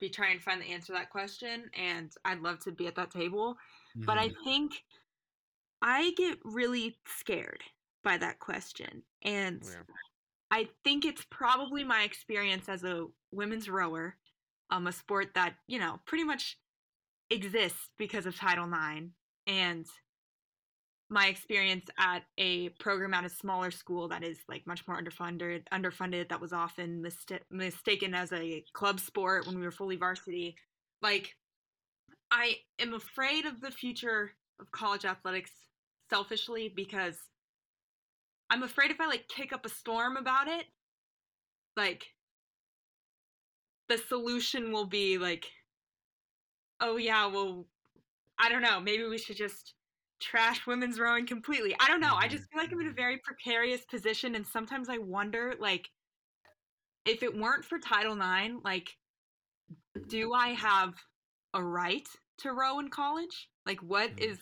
be trying to find the answer to that question, and I'd love to be at that table. But I Mhm. think I get really scared by that question. And Yeah. I think it's probably my experience as a women's rower, um, a sport that, you know, pretty much exists because of Title IX. And my experience at a program at a smaller school that is like much more underfunded, underfunded, that was often mista- mistaken as a club sport when we were fully varsity. Like, I am afraid of the future of college athletics selfishly because I'm afraid if I like kick up a storm about it, like the solution will be like, oh yeah, well, I don't know, maybe we should just trash women's rowing completely. I don't know. I just feel like I'm in a very precarious position and sometimes I wonder like if it weren't for Title IX, like do I have a right to row in college? Like what Mhm. is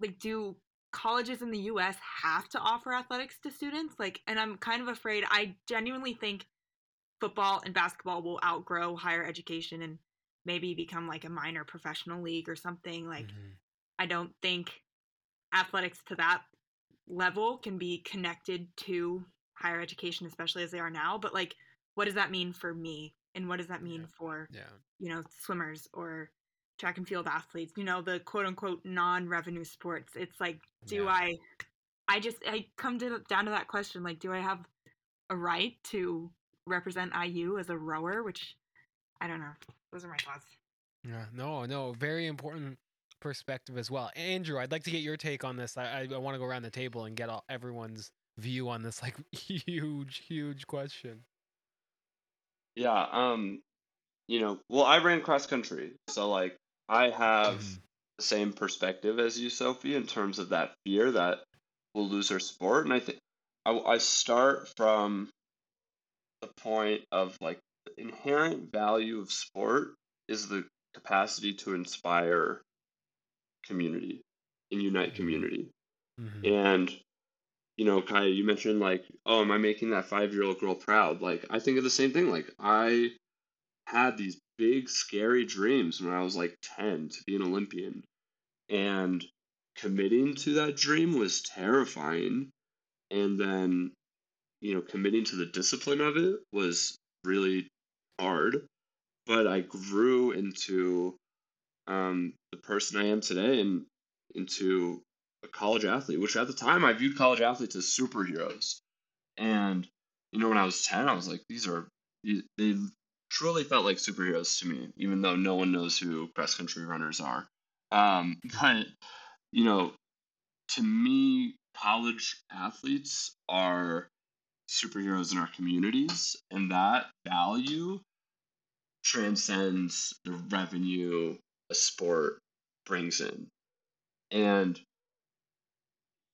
like do colleges in the US have to offer athletics to students. Like, and I'm kind of afraid, I genuinely think football and basketball will outgrow higher education and maybe become like a minor professional league or something. Like, mm-hmm. I don't think athletics to that level can be connected to higher education, especially as they are now. But like, what does that mean for me? And what does that mean yeah. for, yeah. you know, swimmers or track and field athletes, you know, the quote unquote non revenue sports? It's like, do yeah. I, I just, I come to down to that question, like, do I have a right to represent IU as a rower? Which I don't know. Those are my thoughts. Yeah, no, no, very important perspective as well. Andrew, I'd like to get your take on this. I, I, I want to go around the table and get all, everyone's view on this like huge, huge question. Yeah, um, you know, well, I ran cross country, so like I have mm. the same perspective as you, Sophie, in terms of that fear that we'll lose our sport, and I think I, I start from the point of like the inherent value of sport is the capacity to inspire community and unite mm-hmm. community. Mm-hmm. And you know, Kai, you mentioned like, oh, am I making that five year old girl proud? Like, I think of the same thing. Like, I had these big, scary dreams when I was like 10 to be an Olympian. And committing to that dream was terrifying. And then, you know, committing to the discipline of it was really hard. But I grew into um, the person I am today and into a college athlete, which at the time I viewed college athletes as superheroes. And, you know, when I was 10, I was like, these are, they truly felt like superheroes to me, even though no one knows who cross country runners are. Um, but, you know, to me, college athletes are superheroes in our communities, and that value transcends the revenue a sport brings in. And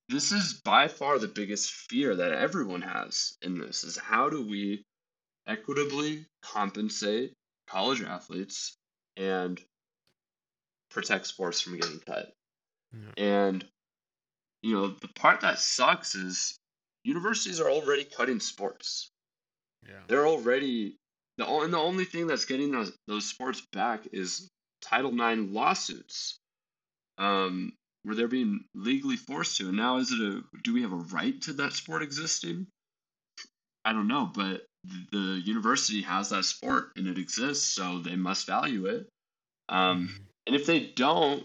this is by far the biggest fear that everyone has in this is how do we equitably compensate college athletes and protect sports from getting cut. Yeah. And you know, the part that sucks is universities are already cutting sports. Yeah. They're already the and the only thing that's getting those those sports back is Title IX lawsuits. Um, where they're being legally forced to. And now, is it a do we have a right to that sport existing? I don't know, but the university has that sport and it exists, so they must value it. Um, mm-hmm. and if they don't,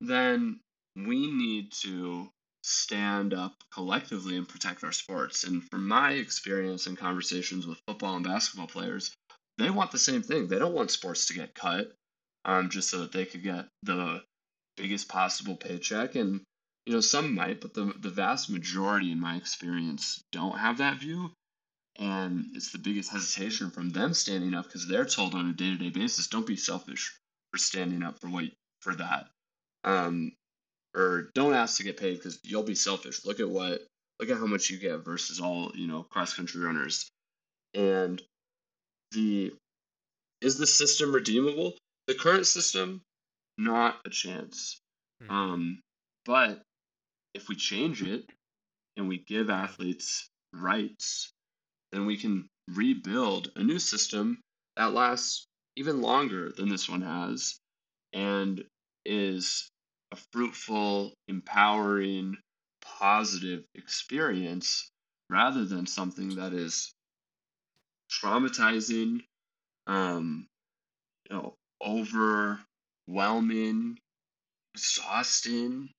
then we need to stand up collectively and protect our sports. And from my experience and conversations with football and basketball players, they want the same thing. They don't want sports to get cut um, just so that they could get the biggest possible paycheck. And, you know, some might, but the, the vast majority, in my experience, don't have that view. And it's the biggest hesitation from them standing up because they're told on a day to day basis, don't be selfish for standing up for what for that. Um, or don't ask to get paid because you'll be selfish. Look at what look at how much you get versus all you know cross country runners. And the is the system redeemable? The current system not a chance. Mm-hmm. Um, but if we change it and we give athletes rights, then we can rebuild a new system that lasts even longer than this one has and is a fruitful, empowering, positive experience rather than something that is traumatizing, um, you know, overwhelming, exhausting.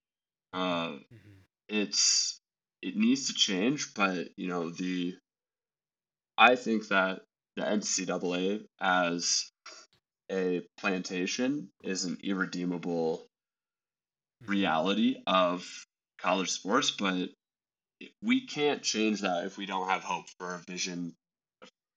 Uh, mm-hmm. It's it needs to change, but you know the I think that the NCAA as a plantation is an irredeemable mm-hmm. reality of college sports, but we can't change that if we don't have hope for a vision,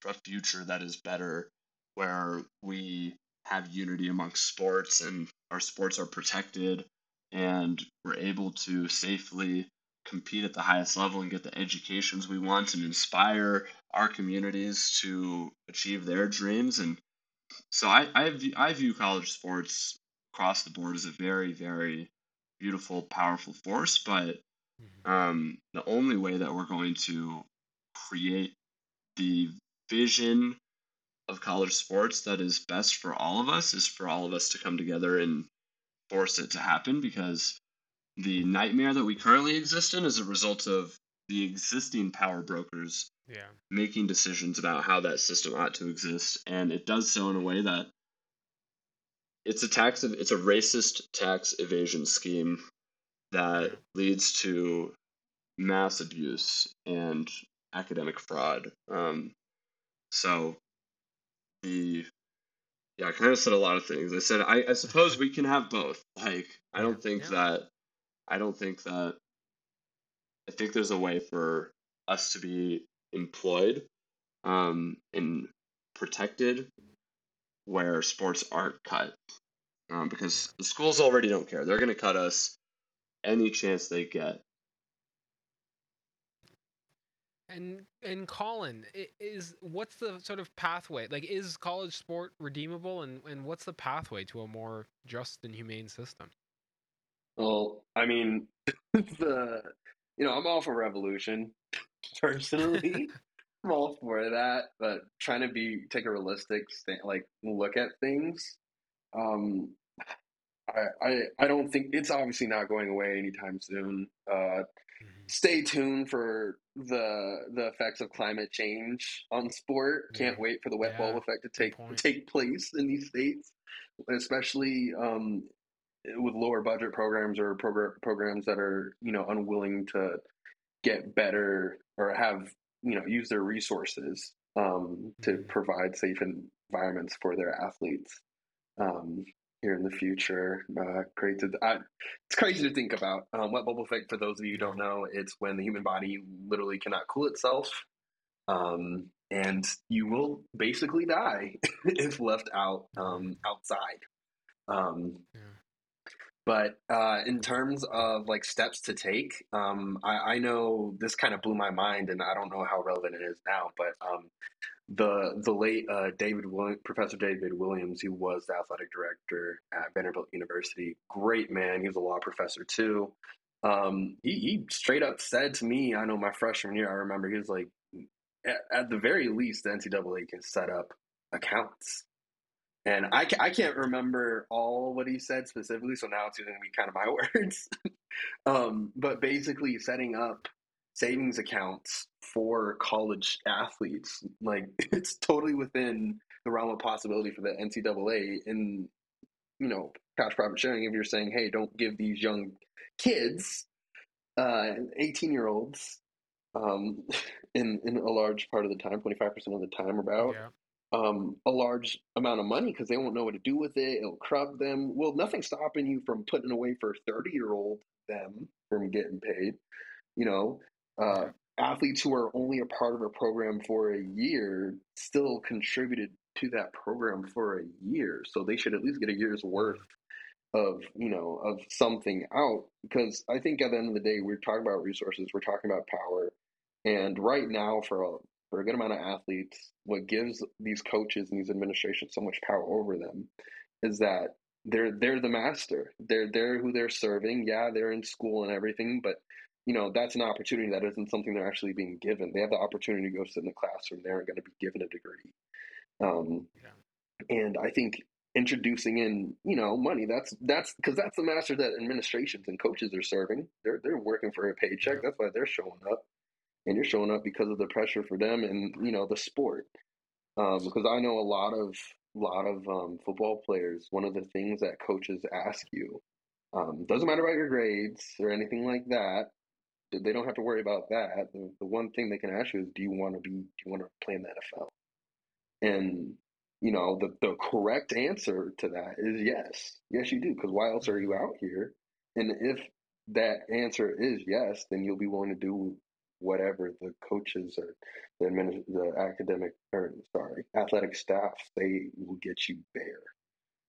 a future that is better, where we have unity amongst sports and our sports are protected and we're able to safely compete at the highest level and get the educations we want and inspire our communities to achieve their dreams and so I, I, view, I view college sports across the board as a very very beautiful, powerful force, but Mhm. um, the only way that we're going to create the vision of college sports that is best for all of us is for all of us to come together and force it to happen because the nightmare that we currently exist in is a result of the existing power brokers Yeah. making decisions about how that system ought to exist and it does so in a way that it's a tax it's a racist tax evasion scheme that Yeah. leads to mass abuse and academic fraud um, so the yeah i kind of said a lot of things. I said i, I suppose we can have both. Like i don't think yeah. that i don't think that i think there's a way for us to be employed um, and protected where sports aren't cut um, because the schools already don't care. They're going to cut us any chance they get And and Colin, is what's the sort of pathway? Like, is college sport redeemable, and and what's the pathway to a more just and humane system? Well, I mean, the you know, I'm all for revolution personally. I'm all for that, but trying to be take a realistic stand, like look at things. Um, I, I I don't think it's obviously not going away anytime soon. Uh, Mhm. stay tuned for the the effects of climate change on sport. Can't Yeah. wait for the wet bulb effect to take take place in these states, especially um, with lower budget programs or progr- programs that are you know unwilling to get better or have you know use their resources um, to Mhm. provide safe environments for their athletes um, here in the future. Uh, great to, I, it's crazy to think about. Um, wet bulb effect, for those of you who don't know, it's when the human body literally cannot cool itself, um, and you will basically die if left out um, outside. Um, Yeah. but uh, in terms of like steps to take, um, I, I know this kind of blew my mind, and I don't know how relevant it is now. But um, the the late uh, David William, Professor David Williams, who was the athletic director at Vanderbilt University. Great man. He was a law professor too. Um, he, he straight up said to me, I know my freshman year, I remember he was like, at, at the very least, the NCAA can set up accounts. And I, I can't remember all what he said specifically, so now it's going to be kind of my words. um, but basically, setting up savings accounts for college athletes, like it's totally within the realm of possibility for the NCAA. in you know, cash profit sharing. If you're saying, hey, don't give these young kids, uh, 18 year olds, um, in in a large part of the time, 25% of the time, about Yeah. um, a large amount of money because they won't know what to do with it. It'll corrupt them. Well, nothing's stopping you from putting away for 30 year old them from getting paid. You know, uh, athletes who are only a part of a program for a year still contributed to that program for a year. So they should at least get a year's worth of, you know, of something out because I think at the end of the day, we're talking about resources, we're talking about power. And right now, for a, for a good amount of athletes, what gives these coaches and these administrations so much power over them is that they're they're the master. They're they're who they're serving. Yeah, they're in school and everything, but you know that's an opportunity that isn't something they're actually being given. They have the opportunity to go sit in the classroom. They aren't going to be given a degree. Um, And I think introducing in you know money that's that's because that's the master that administrations and coaches are serving. They're they're working for a paycheck. Yeah. That's why they're showing up, and you're showing up because of the pressure for them and you know the sport. Um, because I know a lot of lot of um, football players. One of the things that coaches ask you um, doesn't matter about your grades or anything like that. They don't have to worry about that. The, the one thing they can ask you is, do you want to be? Do you want to play in the NFL? And you know the the correct answer to that is yes, yes you do. Because why else are you out here? And if that answer is yes, then you'll be willing to do whatever the coaches or the admin, the academic or sorry athletic staff they will get you there.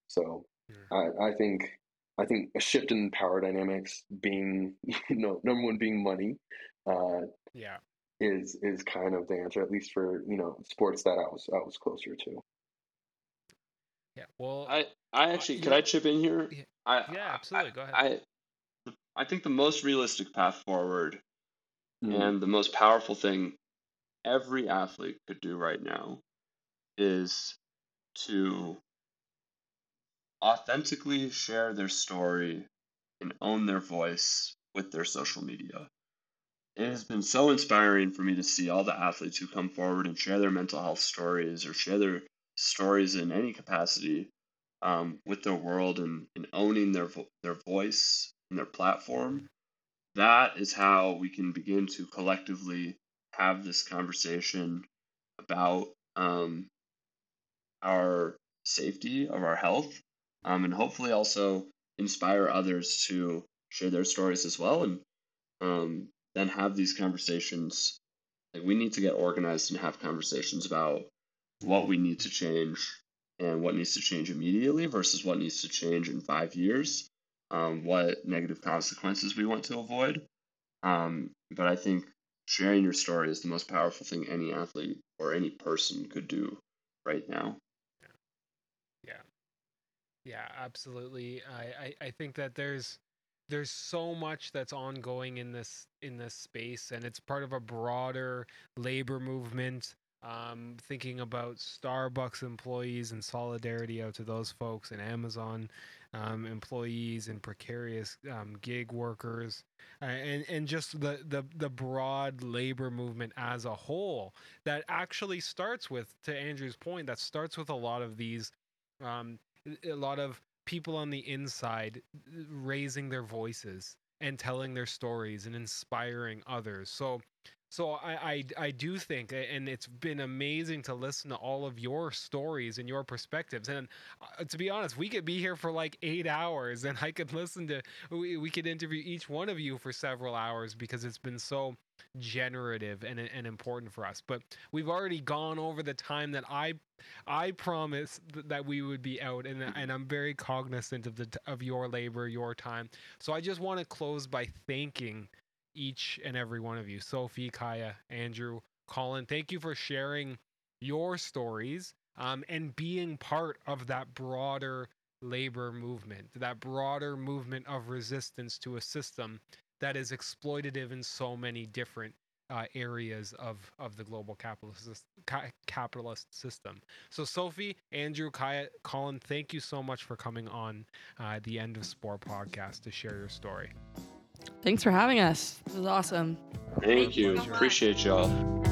So hmm. I, I think I think a shift in power dynamics being you know number one being money uh, Yeah. is is kind of the answer at least for you know sports that I was I was closer to. Yeah. Well. I I actually could yeah. I chip in here? Yeah. I Yeah, absolutely. Go ahead. I I think the most realistic path forward Mm. and the most powerful thing every athlete could do right now is to authentically share their story and own their voice with their social media. It has been so inspiring for me to see all the athletes who come forward and share their mental health stories or share their stories in any capacity um, with their world and, and owning their vo- their voice and their platform. That is how we can begin to collectively have this conversation about um, our safety of our health um, and hopefully also inspire others to share their stories as well and um, then have these conversations like we need to get organized and have conversations about what we need to change and what needs to change immediately versus what needs to change in five years um, what negative consequences we want to avoid um, but i think sharing your story is the most powerful thing any athlete or any person could do right now. Yeah, absolutely. I, I, I think that there's there's so much that's ongoing in this in this space and it's part of a broader labor movement. Um, thinking about Starbucks employees and solidarity out to those folks and Amazon um, employees and precarious um, gig workers uh, and and just the, the the broad labor movement as a whole that actually starts with to Andrew's point that starts with a lot of these um, a lot of people on the inside raising their voices and telling their stories and inspiring others. So so I, I I do think and it's been amazing to listen to all of your stories and your perspectives and uh, to be honest we could be here for like 8 hours and I could listen to we, we could interview each one of you for several hours because it's been so generative and and important for us but we've already gone over the time that I I promised th- that we would be out, and and I'm very cognizant of the of your labor, your time. So I just want to close by thanking each and every one of you, Sophie, Kaiya, Andrew, Colin. Thank you for sharing your stories um, and being part of that broader labor movement, that broader movement of resistance to a system that is exploitative in so many different uh, areas of of the global capitalist ca- capitalist system. So Sophie, Andrew, Kaiya, Colin, thank you so much for coming on uh, the End of Sport podcast to share your story. Thanks for having us. It was awesome. thank Thank you you so appreciate y'all